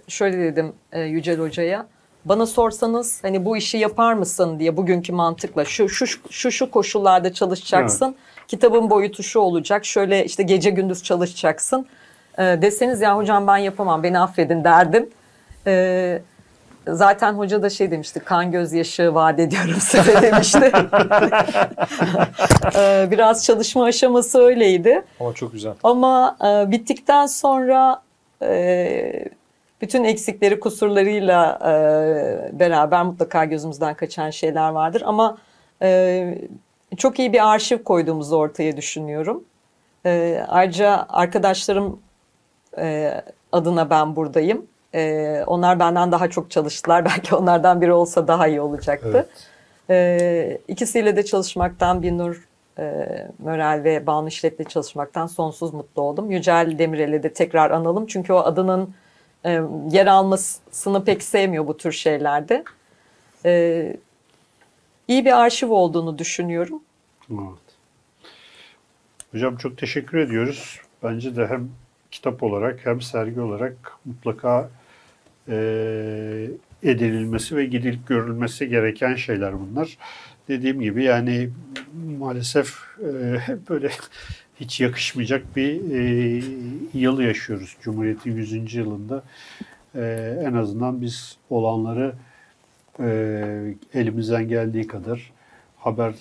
şöyle dedim e, Yücel Hoca'ya. Bana sorsanız hani bu işi yapar mısın diye bugünkü mantıkla şu şu şu şu koşullarda çalışacaksın. Kitabın boyutu şu olacak. Şöyle işte gece gündüz çalışacaksın. Ee, deseniz ya hocam ben yapamam beni affedin derdim. Ee, Zaten hoca da şey demişti, kan gözyaşı vaat ediyorum size demişti. Ee, Biraz çalışma aşaması öyleydi. Ama çok güzel. Ama e, bittikten sonra e, Bütün eksikleri, kusurlarıyla e, beraber mutlaka gözümüzden kaçan şeyler vardır. Ama e, çok iyi bir arşiv koyduğumuzu ortaya düşünüyorum. E, ayrıca arkadaşlarım e, adına ben buradayım. E, onlar benden daha çok çalıştılar. Belki onlardan biri olsa daha iyi olacaktı. Evet. E, ikisiyle de çalışmaktan Binur e, Mörel ve Banu İşlet'le çalışmaktan sonsuz mutlu oldum. Yücel Demirel'i de tekrar analım. Çünkü o adının e, yer almasını pek sevmiyor bu tür şeylerde. E, iyi bir arşiv olduğunu düşünüyorum. Evet. Hocam çok teşekkür ediyoruz. Bence de hem kitap olarak hem sergi olarak mutlaka eee edinilmesi ve gidilip görülmesi gereken şeyler bunlar. Dediğim gibi yani maalesef eee, böyle hiç yakışmayacak bir eee, yıl yaşıyoruz. Cumhuriyet'in 100. yılında Eee, en azından biz olanları eee, elimizden geldiği kadar haber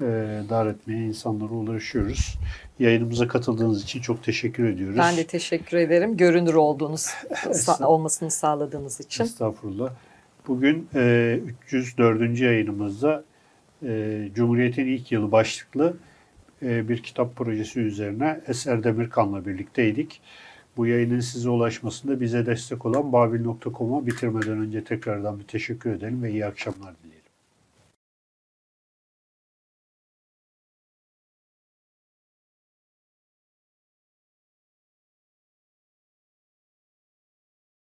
e, dar etmeye insanlara ulaşıyoruz. Yayınımıza katıldığınız için çok teşekkür ediyoruz. Ben de teşekkür ederim. Görünür olduğunuz, Estağfurullah. olmasını sağladığınız için. Estağfurullah. Bugün e, 304. yayınımızda e, Cumhuriyet'in ilk yılı başlıklı e, bir kitap projesi üzerine Eser Demirkan'la birlikteydik. Bu yayının size ulaşmasında bize destek olan babil.com'a bitirmeden önce tekrardan bir teşekkür edelim ve iyi akşamlar dilerim.